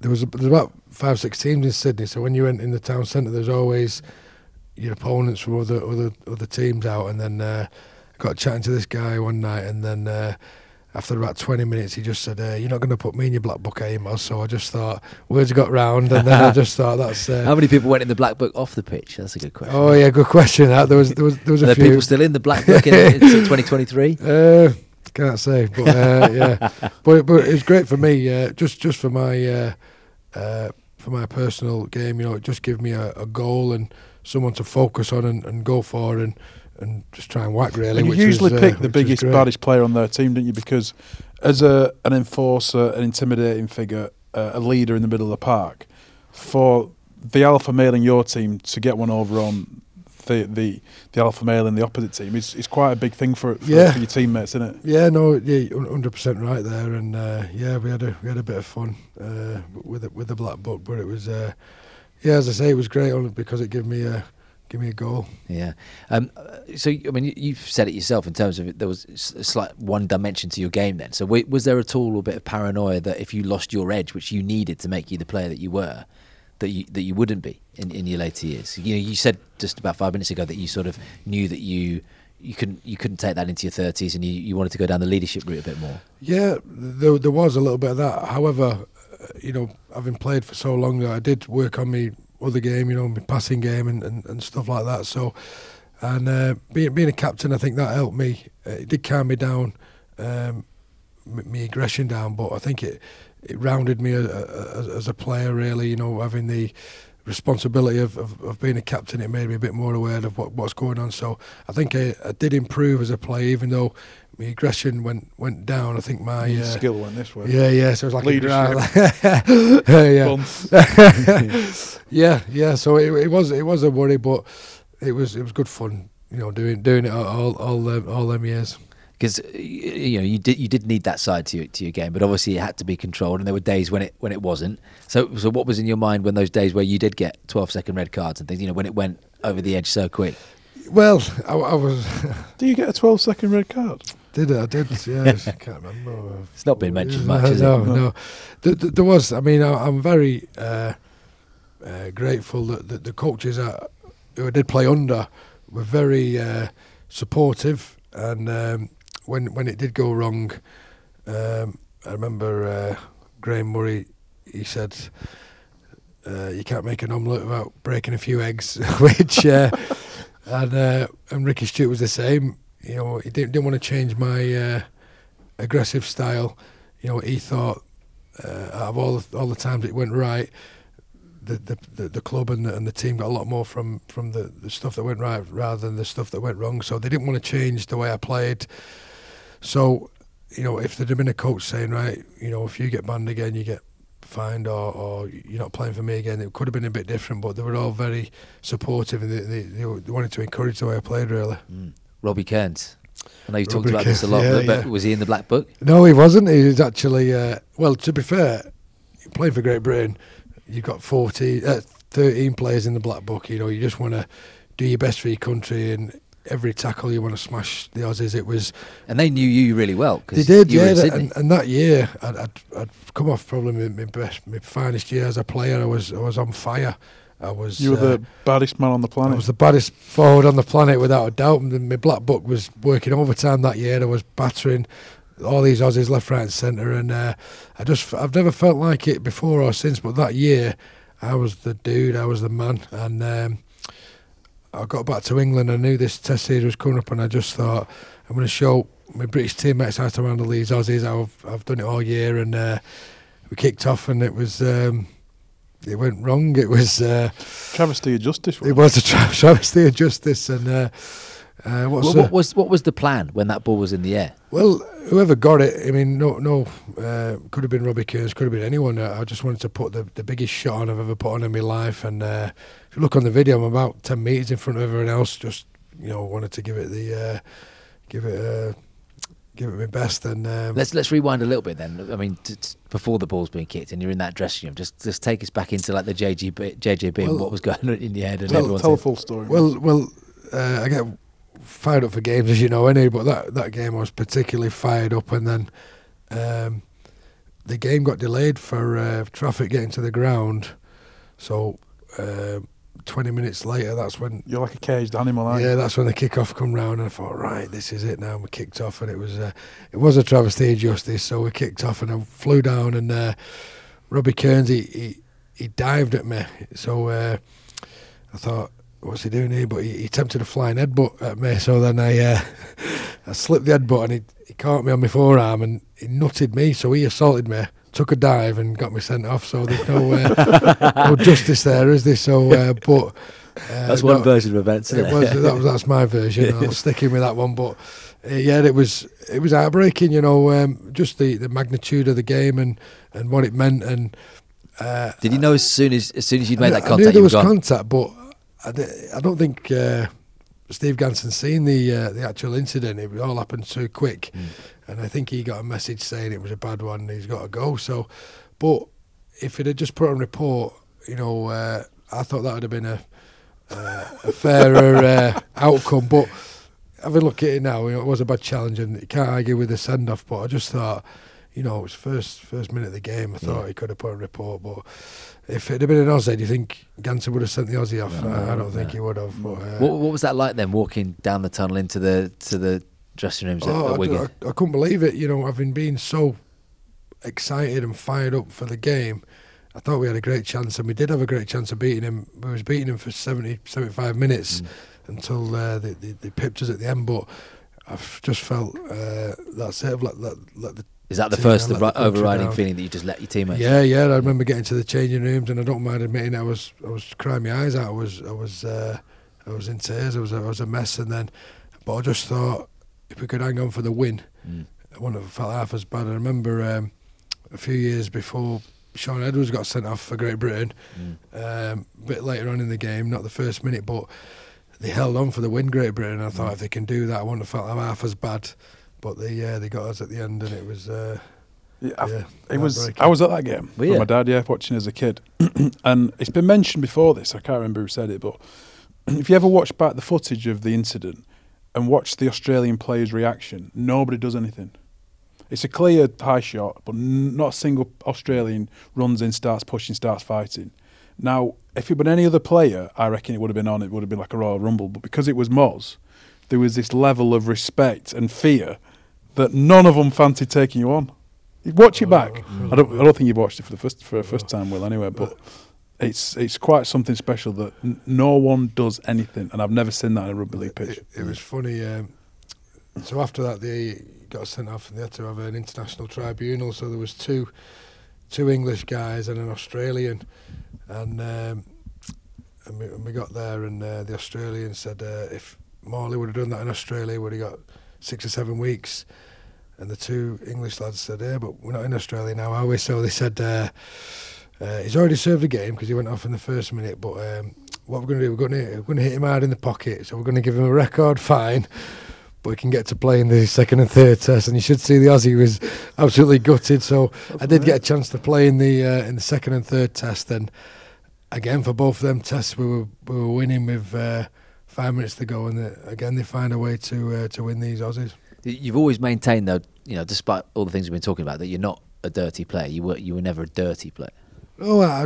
there was there was about five six teams in Sydney. So when you went in the town centre, there's always your opponents from other other other teams out, and then uh, I got chatting to this guy one night, and then. After about 20 minutes, he just said, uh, "You're not going to put me in your black book, Moz?" So I just thought words got round, and then I just thought that's. Uh, How many people went in the black book off the pitch? That's a good question. oh yeah, good question. That there was there was there was Are a there few. people still in the black book in, in 2023? Uh, can't say, but uh, yeah, but but it's great for me. Uh, just just for my uh, uh, for my personal game, you know, it just give me a, a goal and someone to focus on and, and go for and and just try and whack really. And you usually was, uh, pick the biggest, baddest player on their team, didn't you? Because as a an enforcer, an intimidating figure, uh, a leader in the middle of the park, for the alpha male in your team to get one over on the the, the alpha male in the opposite team is, is quite a big thing for, for, Yeah. for your teammates, isn't it? Yeah, no, yeah, hundred percent right there, and uh, yeah, we had a we had a bit of fun uh, with it, with the black book, but it was uh, yeah, as I say, it was great only because it gave me a give me a goal. Yeah. Um, so I mean, you- you've said it yourself in terms of it, there was a slight one dimension to your game. Then, so was there at all a bit of paranoia that if you lost your edge, which you needed to make you the player that you were, that you that you wouldn't be in, in your later years? You know, you said just about five minutes ago that you sort of knew that you you couldn't you couldn't take that into your thirties, and you, you wanted to go down the leadership route a bit more. Yeah, there, there was a little bit of that. However, uh, you know, having played for so long, that I did work on me other game, you know, passing game and, and, and stuff like that. So, and uh, being being a captain, I think that helped me. Uh, it did calm me down, um, me aggression down, but I think it it rounded me a, a, as a player. Really, you know, having the responsibility of, of, of, being a captain, it made me a bit more aware of what, what's going on. So I think I, I did improve as a player, even though my aggression went went down. I think my uh, skill went this way. Yeah, yeah. So it was like leadership. yeah, yeah, yeah. So it, it was it was a worry, but it was it was good fun. You know, doing doing it all all them, all them years because you know you did you did need that side to your, to your game, but obviously it had to be controlled, and there were days when it when it wasn't. So so what was in your mind when those days where you did get 12 second red cards and things? You know when it went over the edge so quick. Well, I, I was. Do you get a 12 second red card? Did it? I? Did yeah? I can't remember. It's not been mentioned much, no, is no, it? No, there, there was. I mean, I, am very uh, uh, grateful that, that the coaches are, who I did play under were very uh, supportive and. Um, when when it did go wrong, um, I remember uh, Graham Murray. He said, uh, "You can't make an omelette without breaking a few eggs," which uh, and uh, and Ricky Stuart was the same. You know, he didn't, didn't want to change my uh, aggressive style. You know, he thought uh, out of all the, all the times it went right, the, the, the, the, club and the, and the team got a lot more from, from the, the stuff that went right rather than the stuff that went wrong. So they didn't want to change the way I played. So, you know, if there'd been a coach saying, right, you know, if you get banned again, you get fined or, or you're not playing for me again, it could have been a bit different, but they were all very supportive and they, they, they wanted to encourage the way I played, really. Mm. Robbie Kearns. I know you talked about this a lot, yeah, but yeah. was he in the black book? No, he wasn't. He was actually, uh, well, to be fair, playing for Great Britain, you've got 40, uh, 13 players in the black book. You know, you just want to do your best for your country and every tackle you want to smash the Aussies. It was, and they knew you really well. They did, yeah. And, and, that year, I'd, I'd, I'd, come off probably my, my, best, my finest year as a player. I was, I was on fire. I was. You were uh, the baddest man on the planet. I was the baddest forward on the planet without a doubt. And my black book was working overtime that year. I was battering all these Aussies left, right, and centre. And uh, I just, I've never felt like it before or since. But that year, I was the dude. I was the man. And um, I got back to England. I knew this test series was coming up, and I just thought I'm going to show my British teammates how to handle these Aussies. I've I've done it all year, and uh, we kicked off, and it was. Um, it went wrong. It was uh, travesty of justice. It was a tra- travesty of justice, and uh, uh, well, what was what was the plan when that ball was in the air? Well, whoever got it, I mean, no, no, uh, could have been Robbie Kearns, could have been anyone. I just wanted to put the, the biggest shot on I've ever put on in my life, and uh, if you look on the video, I'm about ten meters in front of everyone else. Just you know, wanted to give it the, uh, give it, uh, give it my best. And um, let's let's rewind a little bit then. I mean, t- t- before the ball's being kicked, and you're in that dressing room, just just take us back into like the JGB, JJB well, and what was going on in your head. And tell, tell a full story. Well, well, uh, I get fired up for games, as you know, anyway. But that that game I was particularly fired up, and then um, the game got delayed for uh, traffic getting to the ground. So uh, twenty minutes later, that's when you're like a caged animal. Aren't yeah, you? that's when the kick-off come round, and I thought, right, this is it now. And we kicked off, and it was uh, it was a travesty of justice. So we kicked off, and I flew down, and uh, Robbie Kearns he, he he dived at me. So uh, I thought what's he doing here? But he, he attempted a flying headbutt at me. So then I uh, I slipped the headbutt and he, he caught me on my forearm and he nutted me. So he assaulted me, took a dive and got me sent off. So there's no uh, no justice there, is there? So, uh, but uh, that's one no, version of events. It, it was that was that's my version. I'll stick in with that one, but. Uh, yeah, it was it was heartbreaking, you know, um, just the, the magnitude of the game and, and what it meant. And uh, did you know as soon as as soon as you'd made that contact, I knew there was contact, but I, I don't think uh, Steve Ganson seen the uh, the actual incident. It all happened too quick, mm. And I think he got a message saying it was a bad one. he's got to go. So, but if it had just put on report, you know, uh, I thought that would have been a uh, a fairer uh, outcome. But having a look at it now, you know, it was a bad challenge, and you can't argue with the send off. But I just thought you know, it was first first minute of the game. I thought he could have put a report, but if it had been an Aussie, do you think Ganson would have sent the Aussie off? No, I, don't think he would have. But, uh, What, what was that like then, walking down the tunnel into the to the dressing rooms Oh, at I, Wigan? I, I couldn't believe it. You know, having been so excited and fired up for the game, I thought we had a great chance, and we did have a great chance of beating him. We was beating him for 70, 75 minutes Mm. until uh, they, they, they pipped us at the end. But I've just felt uh, that's it. I've let, let, let the Is that the first of let the overriding down. feeling that you just let your teammates? Yeah, yeah. I remember getting to the changing rooms, and I don't mind admitting I was I was crying my eyes out. I was I was uh, I was in tears. I was I was a mess, and then, but I just thought if we could hang on for the win, Mm. I wouldn't have felt half as bad. I remember um, a few years before Shaun Edwards got sent off for Great Britain, Mm. um, a bit later on in the game, not the first minute, but they held on for the win, Great Britain. And I thought Mm. if they can do that, I wouldn't have felt half as bad. But they uh, they got us at the end, and it was uh, Yeah, I- yeah, It was. heartbreaking. I was at that game Were with my dad. Yeah, watching as a kid, and it's been mentioned before. This I can't remember who said it, but if you ever watch back the footage of the incident and watch the Australian players' reaction, nobody does anything. It's a clear high shot, but n- not a single Australian runs in, starts pushing, starts fighting. Now, if it had been any other player, I reckon it would have been on. It would have been like a Royal Rumble. But because it was Moz, there was this level of respect and fear that none of them fancied taking you on. You Watch it back. Oh. I don't. I don't think you've watched it for the first for a first time, Will. Anyway, but it's it's quite something special that n- no one does anything, and I've never seen that in a rugby league pitch. It, it was funny. Um, so after that, they got sent off, and they had to have an international tribunal. So there was two, two English guys and an Australian, and um, and, we, and we got there, and uh, the Australian said uh, if Morley would have done that in Australia, would have got six or seven weeks. And the two English lads said, "Yeah, but we're not in Australia now, are we?" So they said, uh, uh, "He's already served a game because he went off in the first minute, but." Um, what we're going to do, we're going to hit him hard in the pocket. So we're going to give him a record fine, but he can get to play in the second and third test. And you should see the Aussie was absolutely gutted. So I did get a chance to play in the uh, in the second and third test. And again, for both of them tests, we were we were winning with uh, five minutes to go. And the, again, they find a way to uh, to win these Aussies. You've always maintained, though, you know, despite all the things we've been talking about, that you're not a dirty player. You were you were never a dirty player. Oh, I,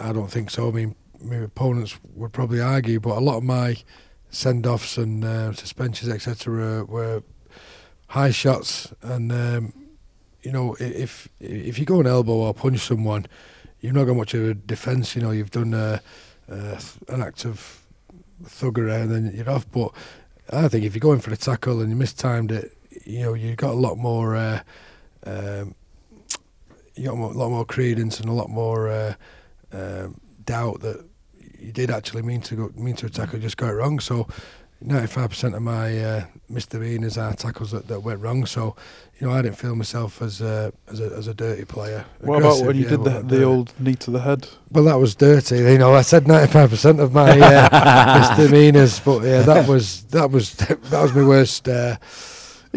I, don't think so. I mean, my opponents would probably argue, but a lot of my send-offs and uh, suspensions, etc., were high shots. And um, you know, if if you go an elbow or punch someone, you've not got much of a defence. You know, you've done uh, uh, an act of thuggery and then you're off. But I think if you're going for a tackle and you mistimed it, you know, you've got a lot more. Uh, um, you got a lot more credence and a lot more uh, um, doubt that you did actually mean to go, mean to attack or just got it wrong. So. 95% of my uh, misdemeanors are tackles that, that went wrong. So, you know, I didn't feel myself as a as a, as a dirty player. What about when you yeah, did the, the old knee to the head? Well, that was dirty. You know, I said 95% of my uh, misdemeanors, but yeah, that was that was that was my worst. Uh,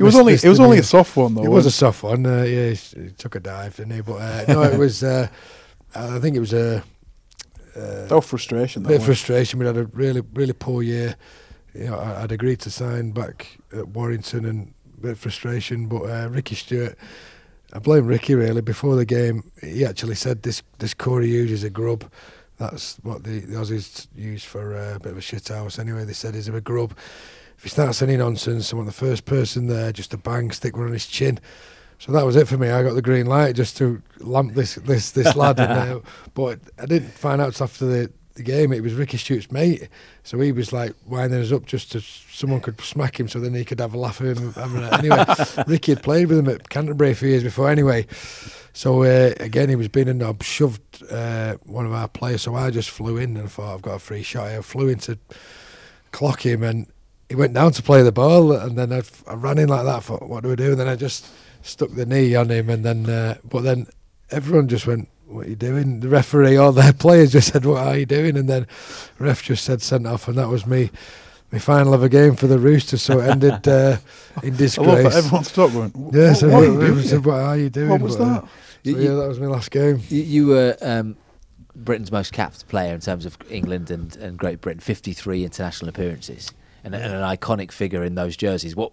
It was only it was only a soft one though. It was a soft one. Uh, yeah, he, he took a dive, didn't he? But uh, no, it was. Uh, I think it was a. Uh, No frustration. bit of frustration. We had a really, really poor year. You know, I, I'd agreed to sign back at Warrington, and a bit of frustration. But uh, Ricky Stuart, I blame Ricky really. Before the game, he actually said this this Corey Hughes is a grub. That's what the, the Aussies use for uh, a bit of a shit house. Anyway, they said he's a grub. If he starts any nonsense, I want the first person there just to bang, stick one on his chin. So that was it for me. I got the green light just to lamp this this this lad. But I didn't find out after the, the game it was Ricky Stuart's mate. So he was like winding us up just to someone could smack him, so then he could have a laugh at him. Anyway, Ricky had played with him at Canterbury a few years before. Anyway, so uh, again he was being a knob, shoved uh, one of our players. So I just flew in and thought I've got a free shot. I flew in to clock him and he went down to play the ball and then I, I ran in like that. I thought, what do we do? And then I just stuck the knee on him and then, uh, but then everyone just went, what are you doing? The referee, all their players just said, what are you doing? And then ref just said sent off and that was me. My final of a game for the Roosters, so it ended uh, in disgrace. everyone stopped. "Wh- Yeah, so what are you everyone doing?" said, what are you doing? What was But, uh, that? so You- yeah, that was my last game. You, you were um, Britain's most capped player in terms of England and, and Great Britain, 53 international appearances, and, and an iconic figure in those jerseys. What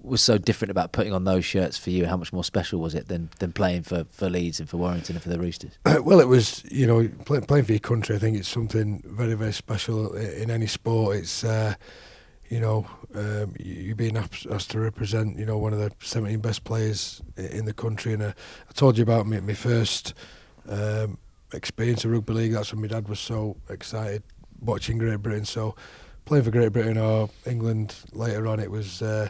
was so different about putting on those shirts for you? How much more special was it than than playing for, for Leeds and for Warrington and for the Roosters? well, it was you know play, playing for your country. I think it's something very very special in any sport. It's uh, you know um, you being asked to represent you know one of the 17 best players in the country. And uh, I told you about my, my first um, experience of rugby league. That's when my dad was so excited watching Great Britain. So playing for Great Britain or England later on, it was. Uh,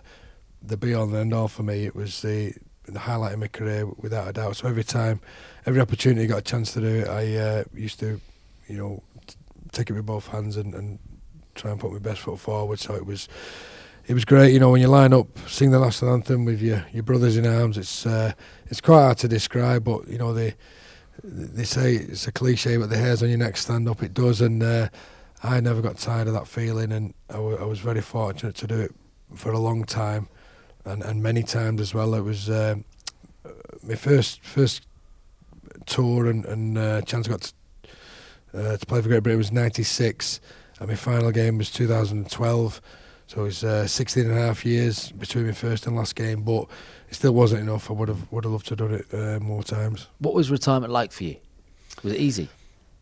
the be all and end all for me. It was the the highlight of my career without a doubt. So every time, every opportunity I got a chance to do it, I uh, used to, you know, t- take it with both hands and, and try and put my best foot forward. So it was, it was great. You know, when you line up, sing the national anthem with your your brothers in arms. It's uh, it's quite hard to describe, but you know they they say it's a cliche, but the hairs on your neck stand up. It does, and uh, I never got tired of that feeling, and I, w- I was very fortunate to do it for a long time and, and many times as well. It was uh, my first first tour and, and uh, chance I got to, uh, to play for Great Britain was '96, and my final game was 2012. So it was uh, 16 and a half years between my first and last game, but it still wasn't enough. I would have would have loved to have done it uh, more times. What was retirement like for you? Was it easy?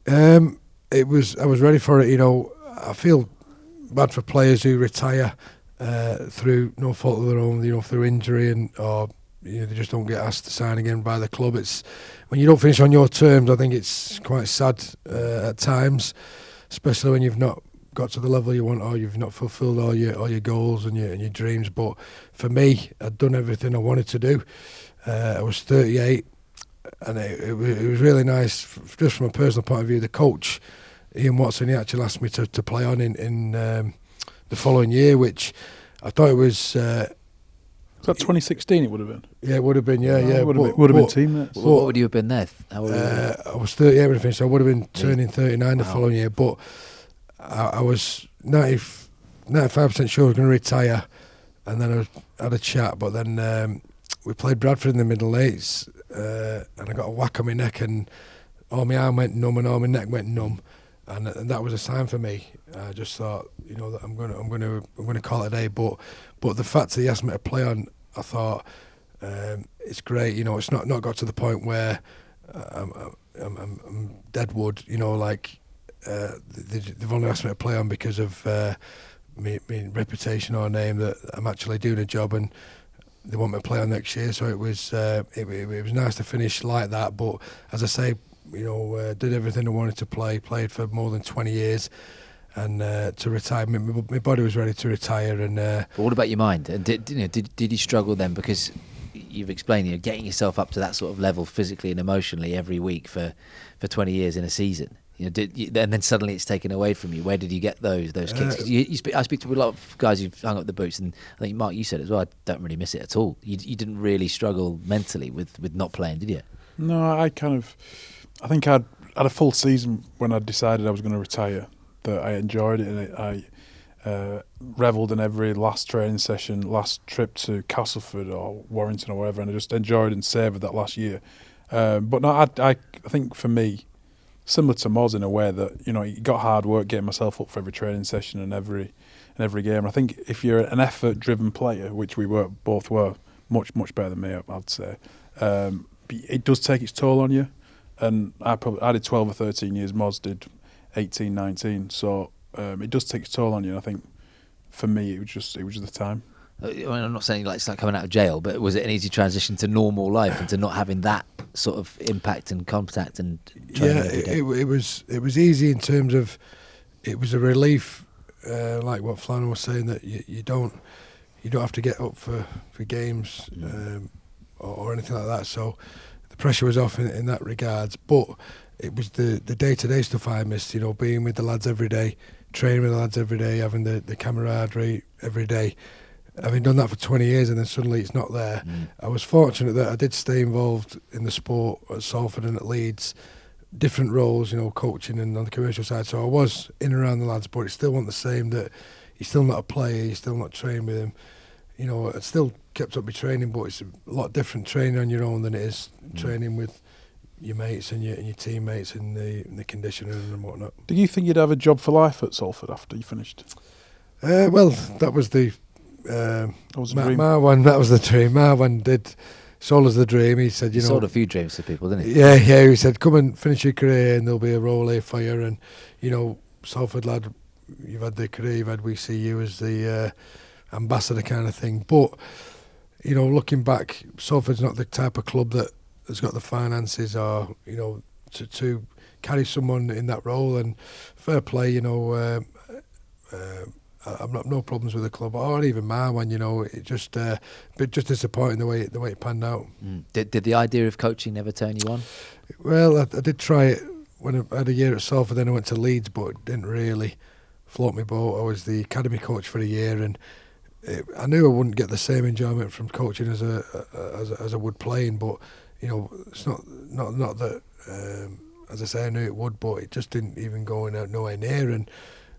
Um, it was. I was ready for it. You know, I feel bad for players who retire uh, through no fault of their own, you know, through injury and or you know, they just don't get asked to sign again by the club. It's when you don't finish on your terms. I think it's quite sad uh, at times, especially when you've not got to the level you want or you've not fulfilled all your all your goals and your and your dreams. But for me, I'd done everything I wanted to do. Uh, I was 38, and it, it, it was really nice, just from a personal point of view. The coach, Ian Watson, he actually asked me to, to play on in in. Um, the following year, which I thought it was. Uh, was that 2016? It would have been. Yeah, it would have been. Yeah, yeah. Would have been, would have been teammates. What, what would you have been there? Uh, I was 38 when I finished. So I would have been turning 39 wow. the following year, but I, I was 95 percent sure I was going to retire, and then I had a chat. But then um, we played Bradford in the middle eights, uh, and I got a whack on my neck, and all my arm went numb, and all my neck went numb and, and that was a sign for me. I just thought, you know, that I'm to, I'm to, I'm to call it a day. But, but the fact that he asked me to play on, I thought um, it's great. You know, it's not not got to the point where I'm, I'm, I'm, I'm deadwood. You know, like uh, they, have only asked me to play on because of uh, me, me reputation or name that I'm actually doing a job and they want me to play on next year. So it was uh, it, it, was nice to finish like that. But as I say, you know, uh, did everything I wanted to play, played for more than 20 years. And uh, to retire, my, my, body was ready to retire. And uh, but what about your mind? And did, you know, did did you struggle then? Because you've explained, you know, getting yourself up to that sort of level physically and emotionally every week for, for 20 years in a season. You know, did and then suddenly it's taken away from you. Where did you get those those kicks? Uh, you, you speak, I speak to a lot of guys who've hung up the boots, and I think Mark, you said as well. I don't really miss it at all. You, you didn't really struggle mentally with, with not playing, did you? No, I kind of I think I'd had a full season when I decided I was going to retire. That I enjoyed it and I uh, revelled in every last training session, last trip to Castleford or Warrington or wherever, and I just enjoyed and savoured that last year. Um, but no, I, I, I think for me, similar to Moz in a way that you know you got hard work getting myself up for every training session and every and every game. I think if you're an effort-driven player, which we were both were, much much better than me, I'd say, um, it does take its toll on you and I probably I did 12 or 13 years. Moz did 18, 19. So um, it does take a toll on you. And I think for me, it was just it was just the time. Uh, I mean, I'm not saying like it's like coming out of jail, but was it an easy transition to normal life and to not having that sort of impact and contact and yeah, it, it, it, was it was easy in terms of it was a relief, uh, like what Flannery was saying that you, you don't you don't have to get up for for games mm. um, or, or anything like that. So the pressure was off in, in that regards. But it was the the day to day stuff I missed. You know, being with the lads every day, training with the lads every day, having the the camaraderie every day. Having done that for 20 years and then suddenly it's not there, mm. I was fortunate that I did stay involved in the sport at Salford and at Leeds, different roles, you know, coaching and on the commercial side. So I was in and around the lads, but it still wasn't the same that you're still not a player, you're still not training with him. You know, I still kept up my training, but it's a lot different training on your own than it is mm. training with your mates and your, and your teammates and the in the conditioning and whatnot. Do you think you'd have a job for life at Salford after you finished? Uh, well, that was the That was a Ma- dream. That was the dream. Marwan did sold us the dream. He said, You you know, sold a few dreams to people, didn't he? yeah, yeah. He said, come and finish your career, and there'll be a role here for you. And you know, Salford lad, you've had the career you've had. We see you as the uh, ambassador kind of thing. But you know, looking back, Salford's not the type of club that has got the finances or you know to to carry someone in that role. And fair play, you know. Uh, uh, I- I've not no problems with the club or even my one. You know, it just uh, but just disappointing the way the way it panned out. Mm. Did, did the idea of coaching never turn you on? Well, I, I did try it when I had a year at Salford. Then I went to Leeds, but it didn't really float my boat. I was the academy coach for a year, and it, I knew I wouldn't get the same enjoyment from coaching as a, as, as I would playing. But you know, it's not not not that. Um, as I say, I knew it would, but it just didn't even go in nowhere near. And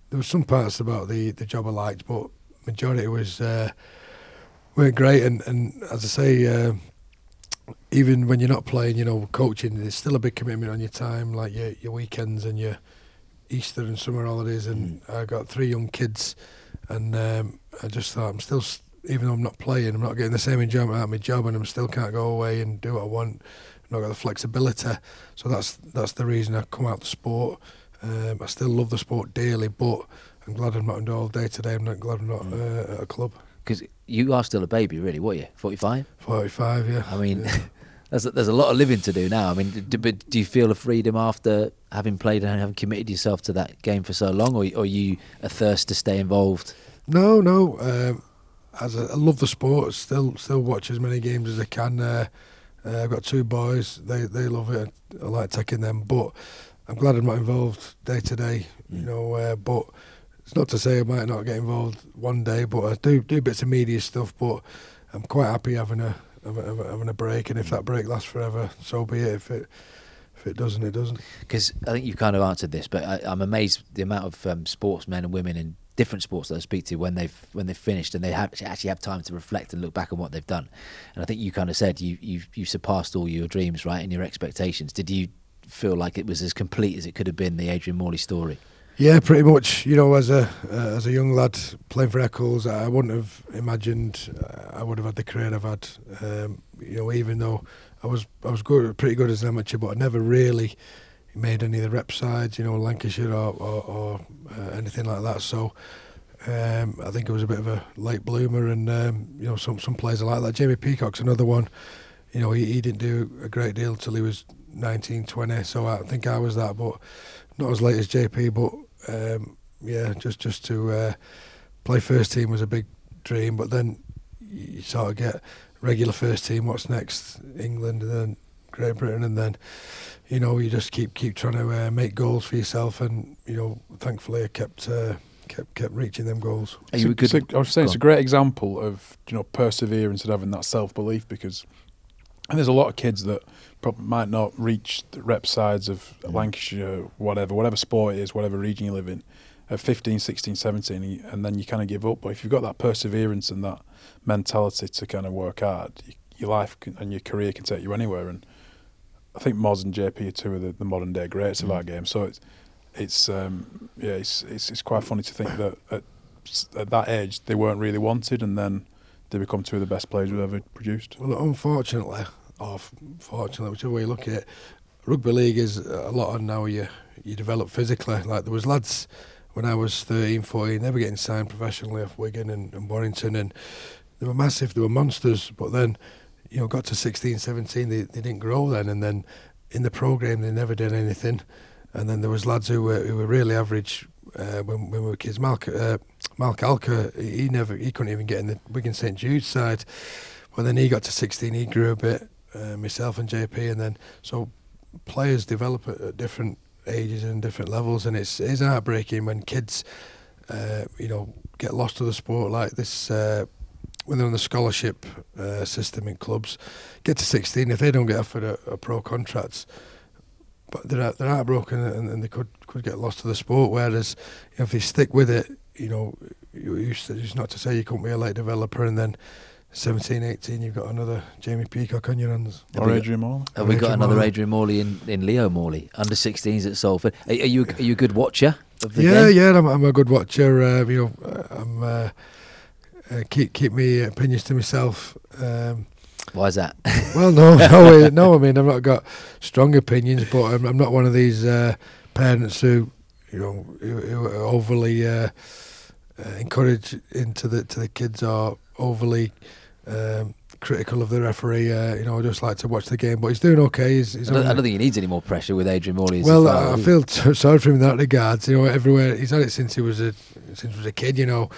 there was some parts about the the job I liked, but majority was uh, weren't great. And and as I say. um even when you're not playing, you know, coaching, there's still a big commitment on your time, like your your weekends and your Easter and summer holidays. And I got three young kids, and um, I just thought I'm still, even though I'm not playing, I'm not getting the same enjoyment out of my job, and I am still can't go away and do what I want. I've not got the flexibility, so that's that's the reason I come out the sport. Um, I still love the sport dearly, but I'm glad I'm not day to day. I'm not glad I'm not uh, at a club. Because you are still a baby, really. What are you? Forty-five? 45, yeah. I mean, Yeah. there's a, there's a lot of living to do now. I mean, do, but do you feel a freedom after having played and having committed yourself to that game for so long, or, or are you a thirst to stay involved? No, no. Um, as a, I love the sport, still still watch as many games as I can. Uh, uh, I've got two boys; they they love it. I like taking them, but I'm glad I'm not involved day to day. You know, uh, but it's not to say I might not get involved one day. But I do do bits of media stuff. But I'm quite happy having a having a, having a break, and if that break lasts forever, so be it. If it if it doesn't, it doesn't. Because I think you've kind of answered this, but I, I'm amazed the amount of um, sportsmen and women in different sports that I speak to when they've when they've finished and they have actually have time to reflect and look back on what they've done. And I think you kind of said you you you surpassed all your dreams, right, and your expectations. Did you feel like it was as complete as it could have been the Adrian Morley story? Yeah, pretty much. You know, as a uh, as a young lad playing for Eccles, I wouldn't have imagined uh, I would have had the career I've had. Um, you know, even though I was I was good, pretty good as an amateur, but I never really made any of the rep sides. You know, Lancashire or or, or uh, anything like that. So. Um, I think it was a bit of a late bloomer, and um, you know some some players are like that. Jamie Peacock's another one. You know he, he didn't do a great deal till he was 19, 20. So I think I was that, but not as late as JP. But um, yeah, just just to uh, play first team was a big dream. But then you sort of get regular first team. What's next? England and then Great Britain, and then you know you just keep keep trying to uh, make goals for yourself. And you know, thankfully, I kept uh, kept kept reaching them goals. Are you a good? So- I was saying go it's a great example of you know perseverance and having that self belief because, and there's a lot of kids that probably might not reach the rep sides of Mm. Lancashire, whatever, whatever sport it is, whatever region you live in, at 15, 16, 17, and then you kind of give up. But if you've got that perseverance and that mentality to kind of work hard, your life can, and your career can take you anywhere. And I think Moz and JP are two of the, the modern day greats of Mm. our game. So it's it's um, yeah, it's, it's it's quite funny to think that at, at that age they weren't really wanted, and then they become two of the best players we've ever produced. Well, unfortunately, or fortunately, whichever way you look at it, rugby league is a lot on now. You you develop physically. Like there was lads when I was 13, 14, they were getting signed professionally off Wigan and, and Warrington, and they were massive. They were monsters. But then, you know, got to 16, 17, they they didn't grow then, and then in the program they never did anything. And then there was lads who were who were really average uh, when, when we were kids. Malk uh, Malk Alker, he never he couldn't even get in the Wigan St Jude's side. Well, then he got to 16, he grew a bit, uh, myself and JP, and then so players develop at, at different ages and different levels, and it's it's heartbreaking when kids, uh, you know, get lost to the sport like this. Uh, when they're on the scholarship uh, system in clubs, get to 16, if they don't get offered a, a pro contract, but they're they're heartbroken and, and they could could get lost to the sport. Whereas you know, if they stick with it, you know, you used to, it's not to say you couldn't be a late developer and then 17, 18, you've got another Jamie Peacock on your hands. Have Or Adrian Morley. Have we got another Morley. Adrian Morley in, in Leo Morley under 16s at Salford? Are, are you are you a good watcher of the yeah, game? yeah, I'm, I'm a good watcher. Uh, you know, uh, I'm. Uh, uh, keep keep me opinions to myself. Um, Why is that? well, no, no, no. I mean, I've not got strong opinions, but I'm, I'm not one of these uh, parents who, you know, who, who are overly uh, encourage into the to the kids are overly um, critical of the referee. Uh, you know, I just like to watch the game, but he's doing okay. He's, he's I, don't, I don't think he needs any more pressure with Adrian Morley. well, I. I feel t- sorry for him in that regards. You know, everywhere he's had it since he was a since he was a kid. You know,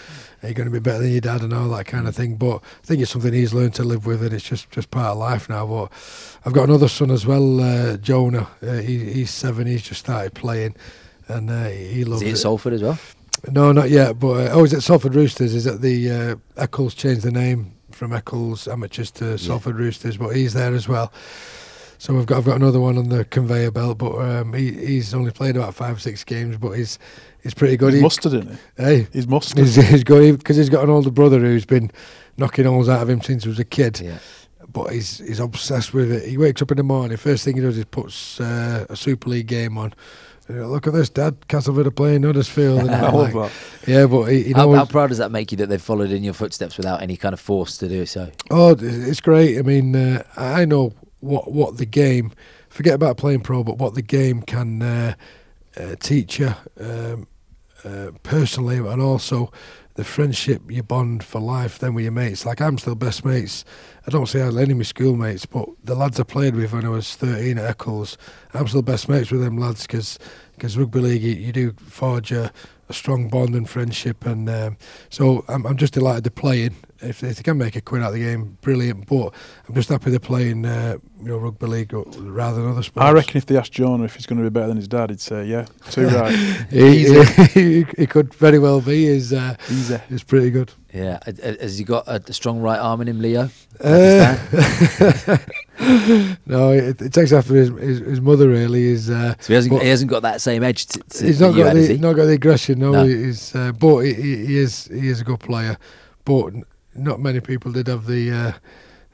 you're going to be better than your dad and all that kind of thing. But I think it's something he's learned to live with, and it's just just part of life now. But I've got another son as well, uh, Jonah. Uh, he, he's seven. He's just started playing, and uh, he Is loves he at it. Salford as well? No, not yet. But uh, oh, is it Salford Roosters? Is it the uh, Eccles changed the name from Eccles Amateurs to Salford Roosters? But he's there as well. So we've got I've got another one on the conveyor belt, but um, he, he's only played about five or six games, but he's he's pretty good. He's He- mustard, isn't he? hey, He's mustard. he's, he's good because he's got an older brother who's been knocking holes out of him since he was a kid. Yeah. But he's he's obsessed with it. He wakes up in the morning. First thing he does is puts uh, a Super League game on. And he'll, Look at this, Dad. Castleford are playing Huddersfield. And I love like, that. yeah, but he, he how, knows. how proud does that make you that they've followed in your footsteps without any kind of force to do so? Oh, it's great. I mean, uh, I know what what the game. Forget about playing pro, but what the game can uh, uh, teach you um, uh, personally, and also the friendship you bond for life. Then with your mates. Like I'm still best mates. I don't say I had any of my schoolmates, but the lads I played with when I was 13 at Eccles, I'm still best mates with them lads because rugby league you, you do forge a, a strong bond and friendship, and um, so I'm, I'm just delighted they're playing. If, if they can make a quid out of the game, brilliant. But I'm just happy they're playing, uh, you know, rugby league rather than other sports. I reckon if they asked Jonah if he's going to be better than his dad, he'd say, yeah, too right. he, he, he could very well be. He's, uh, is pretty good. Yeah. Has he got a, strong right arm in him, Leo? Uh, no, it, it takes after his, his his mother. Really, is uh, So he hasn't, he hasn't got that same edge to, to he's not you got the he? not got the aggression. No, No. he's uh, but he, he he is he is a good player. But not many people did have the uh,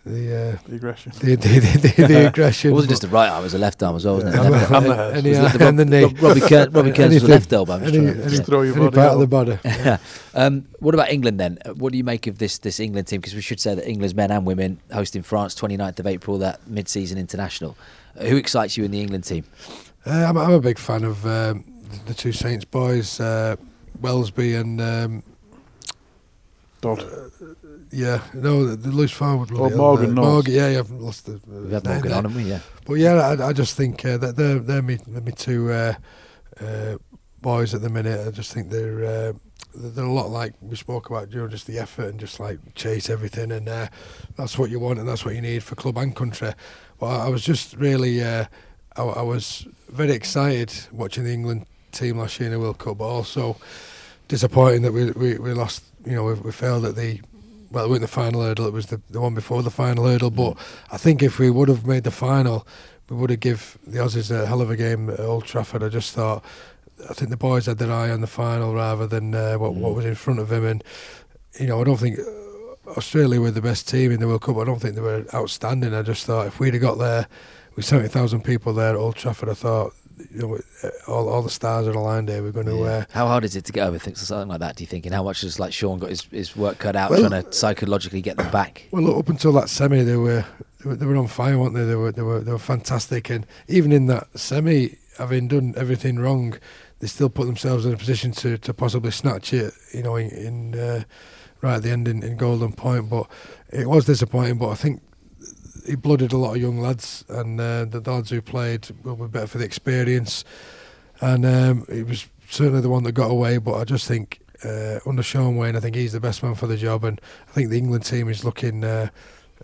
the, uh, The aggression. the, the, the, the, the aggression. It wasn't just the right arm; it was the left arm as well, wasn't it? And Left the- arm. And the and the- Was it the and the knee. Robbie Kearns, Robbie Kearns was the left elbow. I'm just Any, any, Just throw your any body part of the body. Yeah. Um, what about England then? Uh, What do you make of this this England team? Because we should say that England's men and women hosting France 29th of April, that mid-season international. Uh, who excites you in the England team? Uh, I'm, I'm a big fan of um, the, the two Saints boys, uh, Welsby and um, Dodd. Yeah, no, the, the loose forward. Oh, Morgan uh, Morgan, yeah, yeah, I've lost the. We've had Morgan there. on, haven't we? Yeah. But yeah, I, I just think uh, that they're they're me, me two uh, uh, boys at the minute. I just think they're uh, they're they're a lot like we spoke about, you know, just the effort and just like chase everything, and uh, that's what you want and that's what you need for club and country. But I, I was just really, uh, I, I was very excited watching the England team last year in the World Cup, but also disappointing that we we, we lost. You know, we, we failed at the well, it wasn't the final hurdle. It was the, the one before the final hurdle. But I think if we would have made the final, we would have give the Aussies a hell of a game at Old Trafford. I just thought, I think the boys had their eye on the final rather than uh, what what was in front of them. And you know, I don't think Australia were the best team in the World Cup. I don't think they were outstanding. I just thought if we'd have got there with seventy thousand people there at Old Trafford, I thought. You know, all, all the stars are aligned here. We're going to. Yeah. Uh, How hard is it to get over things or something like that? Do you think? And how much has like Shaun got his, his work cut out Well- trying to psychologically get them back? Well, look, up until that semi, they were they were, they were on fire, weren't they? They were they were they were fantastic, and even in that semi, having done everything wrong, they still put themselves in a position to, to possibly snatch it. You know, in, in uh, right at the end in, in Golden Point, but it was disappointing. But I think he blooded a lot of young lads, and uh, the lads who played will be better for the experience. And um, he was certainly the one that got away. But I just think uh, under Shaun Wane, I think he's the best man for the job, and I think the England team is looking uh,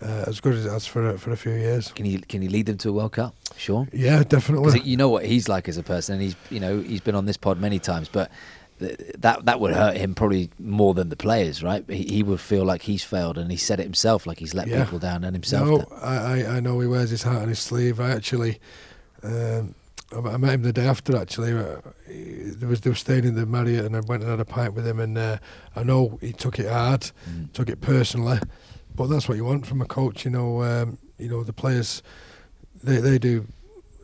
uh, as good as it has for a, for a few years. Can he can he lead them to a World Cup, Shaun? Yeah, definitely. You know what he's like as a person, and he's you know he's been on this pod many times, but that that would hurt him probably more than the players, right? He, he would feel like he's failed, and he said it himself, like he's let Yeah. people down and himself. No, down. I, I, I know he wears his heart on his sleeve. I actually, um, I, I met him the day after. Actually, uh, there was they were staying in the Marriott, and I went and had a pint with him. And uh, I know he took it hard, Mm. took it personally, but that's what you want from a coach. You know, um, you know the players, they they do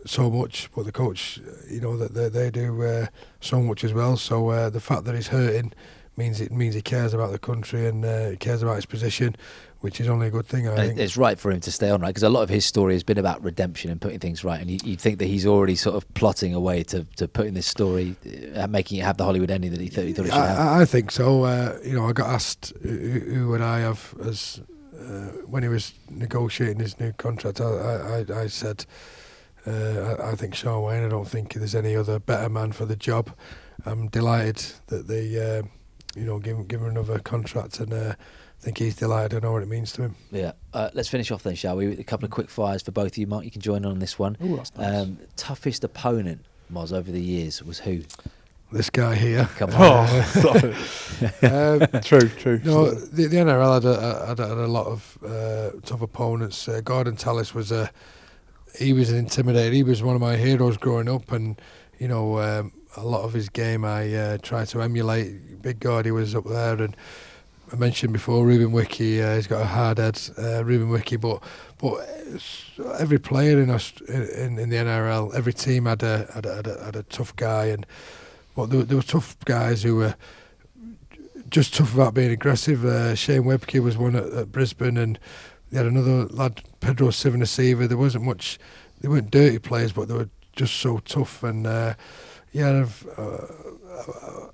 so much, but the coach, you know that they they do uh, so much as well. So uh, the fact that he's hurting means it means he cares about the country and uh, cares about his position, which is only a good thing. I And think. it's right for him to stay on, right? Because a lot of his story has been about redemption and putting things right. And you, you'd think that he's already sort of plotting a way to, to putting this story, uh, making it have the Hollywood ending that he thought he, thought it should have. I, I think so. Uh, you know, I got asked who, who would I have as uh, when he was negotiating his new contract. I, I, I- I said uh, I, I think Shaun Wane. I don't think there's any other better man for the job. I'm delighted that they, uh, you know, give him give him another contract, and uh, I think he's delighted. I know what it means to him. Yeah. Uh, let's finish off then, shall we? A couple of quick fires for both of you. Mark, you can join on this one. Ooh, that's nice. Um, toughest opponent, Moz, over the years was who? This guy here. Come on. Oh. Um, True, true. No, the, the NRL had a, had a, had a lot of uh, tough opponents. Uh, Gorden Tallis was a he was an intimidator. He was one of my heroes growing up, and you know um, a lot of his game I uh, tried to emulate. Big God, he was up there, and I mentioned before Ruben Wiki. Uh, he's got a hard head, uh, Ruben Wiki, but but every player in, Aust- in in the NRL, every team had a had a, had a, had a tough guy, and but there, there were tough guys who were just tough about being aggressive. Uh, Shane Webcke was one at, at Brisbane, and they had another lad, Petero Civoniceva. There wasn't much. They weren't dirty players, but they were just so tough. And uh, yeah, I've, uh,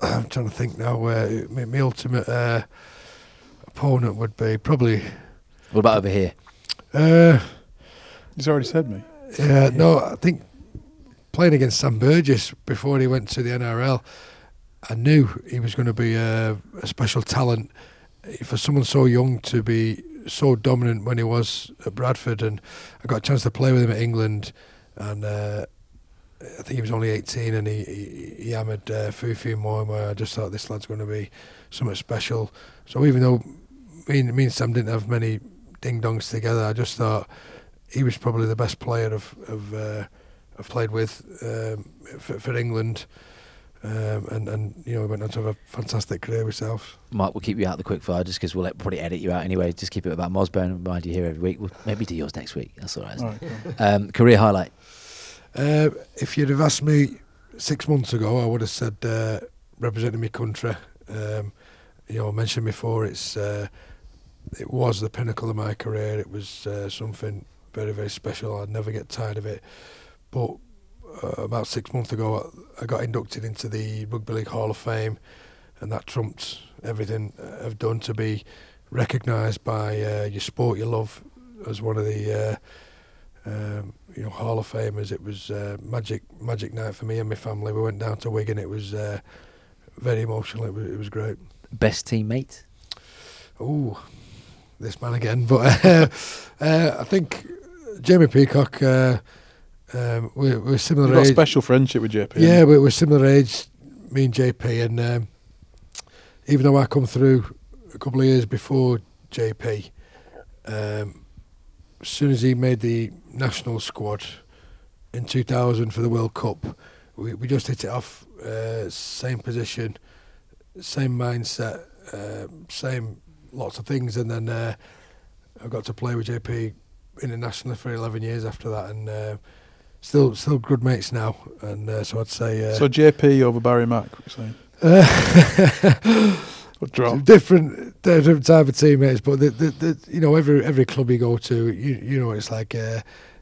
I'm trying to think now where my, my ultimate uh, opponent would be probably. What about over here? Uh, He's already said me. yeah, no, I think playing against Sam Burgess before he went to the NRL, I knew he was going to be a, a special talent for someone so young to be so dominant when he was at Bradford. And I got a chance to play with him at England, and uh, I think he was only 18, and he he, he hammered uh, Fuifui Moimoi. I just thought this lad's going to be something special. So even though me and, me and Sam didn't have many ding dongs together, I just thought he was probably the best player of of uh, I've played with um, for, for England, um, and and you know we went on to have a fantastic career himself. Mark, we'll keep you out of the quick fire just because we'll let- probably edit you out anyway. Just keep it about Moz. Bear in mind you here every week. We'll maybe do yours next week. That's all right. isn't All it? right, cool. Um, career highlight. Uh, if you'd have asked me six months ago, I would have said uh, representing my country. Um, you know, I mentioned before, it's uh, it was the pinnacle of my career. It was uh, something very very special. I'd never get tired of it. But uh, about six months ago, I got inducted into the Rugby League Hall of Fame, and that trumped everything I've done to be recognised by uh, your sport you love as one of the. Uh, um, you know, Hall of Famers. It was uh, magic, magic night for me and my family. We went down to Wigan. It was uh, very emotional. It was, it was great. Best teammate. Oh, this man again. But uh, uh, I think Jamie Peacock. Uh, um, we, we're similar You've got a age. special friendship with JP. Yeah, we we're similar age, me and JP, and um, even though I come through a couple of years before JP, um, as soon as he made the national squad in 2000 for the World Cup, we, we just hit it off. Uh, same position, same mindset, um same lots of things, and then uh, I got to play with JP internationally for 11 years after that, and. Still, still good mates now, and uh, so I'd say uh, So JP over Barry Mack, you're saying? uh, different, different type of teammates. But the, the, the, you know, every every club you go to, you you know, it's like uh,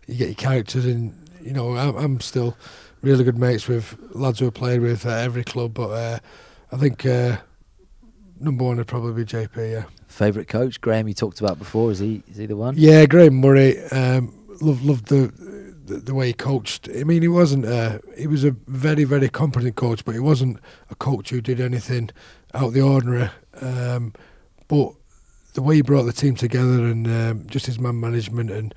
you get your characters, and you know, I'm, I'm still really good mates with lads who I played with at every club. But uh, I think uh, number one would probably be JP. Yeah, Favorite coach. Graham, you talked about before. Is he? Is he the one? yeah, Graham Murray. Um, loved loved the, the the way he coached. I mean, he wasn't. Uh, he was a very very competent coach, but he wasn't a coach who did anything out of the ordinary. Um, but the way he brought the team together and um, just his man management, and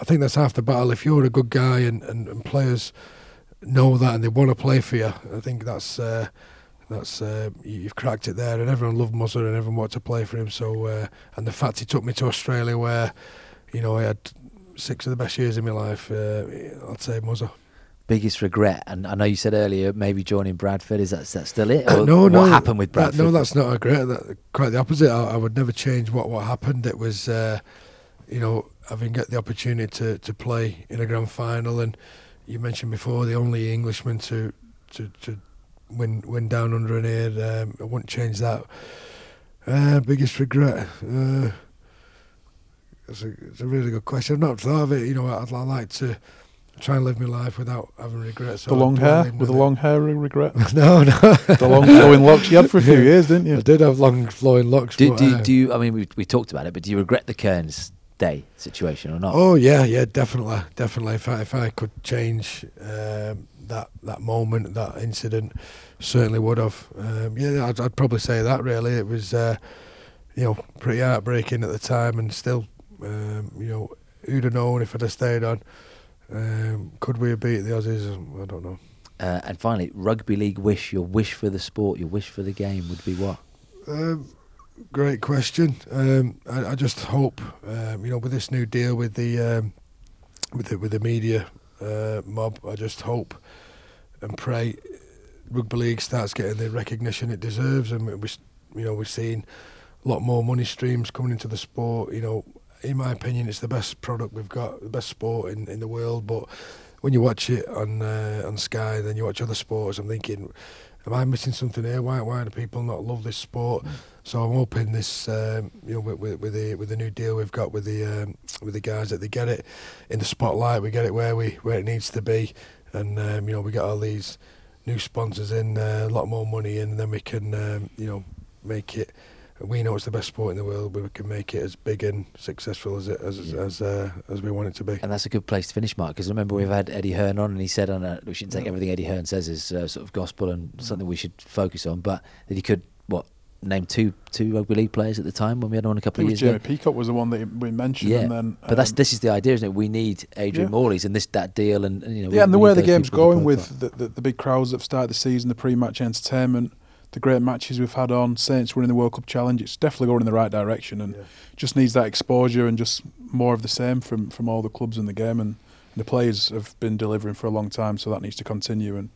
I think that's half the battle. If you're a good guy and, and, and players know that and they want to play for you, I think that's. Uh, that's uh, you- you've cracked it there, and everyone loved Muzzer and everyone wanted to play for him. So, uh, and the fact he took me to Australia, where you know I had six of the best years in my life, uh, I'd say Muzzer. Biggest regret. And I know you said earlier maybe joining Bradford. Is that, is that still it? No, what no. happened with that- Bradford? no, that's not a regret. That, quite the opposite. I, I would never change what, what happened. It was, uh, you know, having got the opportunity to, to play in a grand final, and you mentioned before the only Englishman to to, to win win down under an ear. Um, I wouldn't change that. Uh, biggest regret. Uh, it's a, it's a really good question. I've not thought of it. You know, I'd, I'd like to try and live my life without having regrets. the or long hair dwelling with the it. long hair, regret. no, no. the long flowing locks you had for a few years, didn't you? I did have long flowing locks. Do, but, do, uh, do you? I mean, we we talked about it, but do you regret the Kearns Day situation or not? Oh yeah, yeah, definitely, definitely. If I if I could change um, that that moment, that incident, certainly would have. Um, yeah, I'd, I'd probably say that. Really, it was, uh, you know, pretty heartbreaking at the time, and still, um, you know, who'd have known if I'd have stayed on? Um, could we have beat the Aussies? I don't know. Uh, and finally, rugby league wish. Your wish for the sport, your wish for the game would be what? Um, great question. Um, I, I just hope, um, you know, with this new deal with the um, with the with the media uh, mob, I just hope and pray rugby league starts getting the recognition it deserves, and we, we you know, we're seeing a lot more money streams coming into the sport. You know, in my opinion, it's the best product we've got, the best sport in, in the world. But when you watch it on uh, on Sky, then you watch other sports, I'm thinking, am I missing something here? Why why do people not love this sport? So I'm hoping this, um, you know, with, with, with the with the new deal we've got with the um, with the guys that they get it in the spotlight, we get it where we where it needs to be, and um, you know we get all these new sponsors in, uh, a lot more money in, and then we can um, you know make it. We know it's the best sport in the world, but we can make it as big and successful as it as Yeah. as uh, as we want it to be. And that's a good place to finish, Mark, because remember we've had Eddie Hearn on, and he said on a, we shouldn't take Yeah. everything Eddie Hearn says as uh, sort of gospel and something we should focus on, but that he could what name two two rugby league players at the time when we had him on a I couple of years Jamie ago. Peacock was the one that we mentioned, Yeah, and then but that's um, this is the idea, isn't it? We need Adrian Yeah. Morley's and this that deal, and, and, you know. we- yeah, and the way the game's going with the, the, the big crowds that have started the season, the pre-match entertainment, the great matches we've had on, Saints winning the World Cup challenge, it's definitely going in the right direction, and Yeah. just needs that exposure and just more of the same from from all the clubs in the game, and the players have been delivering for a long time, so that needs to continue, and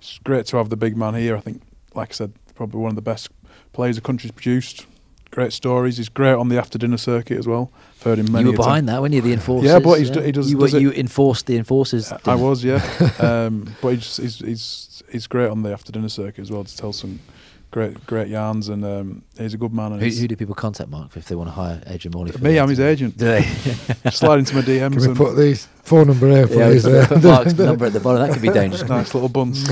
it's great to have the big man here. I think, like I said, probably one of the best players the country's produced. Great stories. He's great on the after dinner circuit as well. I've heard him many. You were a time. behind that, weren't you? The enforcers. Yeah, but he's do- he does- You, were, it- you enforced the enforcers. I was, yeah. um, but he's, he's he's he's great on the after dinner circuit as well to tell some great great yarns, and um, he's a good man. And Who, who do people contact, Mark, if they want to hire Adrian Morley? For me, I'm his agent. Do they? Slide into my DMs. Can we and put the phone number here, yeah, please? put, Uh, put Mark's number at the bottom. That could be dangerous. nice little buns.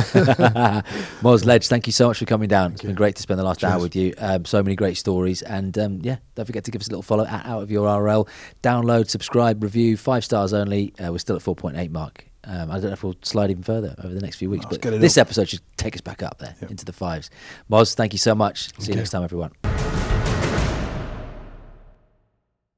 Moz Ledge, thank you so much for coming down. It's you. been great to spend the last hour with you. Um, so many great stories. And um, yeah, don't forget to give us a little follow at Out of Your RL. Download, subscribe, review, five stars only. Uh, we're still at 4.8 mark. Um, I don't know if we'll slide even further over the next few weeks, but this up. episode should take us back up there Yep. into the fives. Moz, thank you so much. See you you. next time, everyone.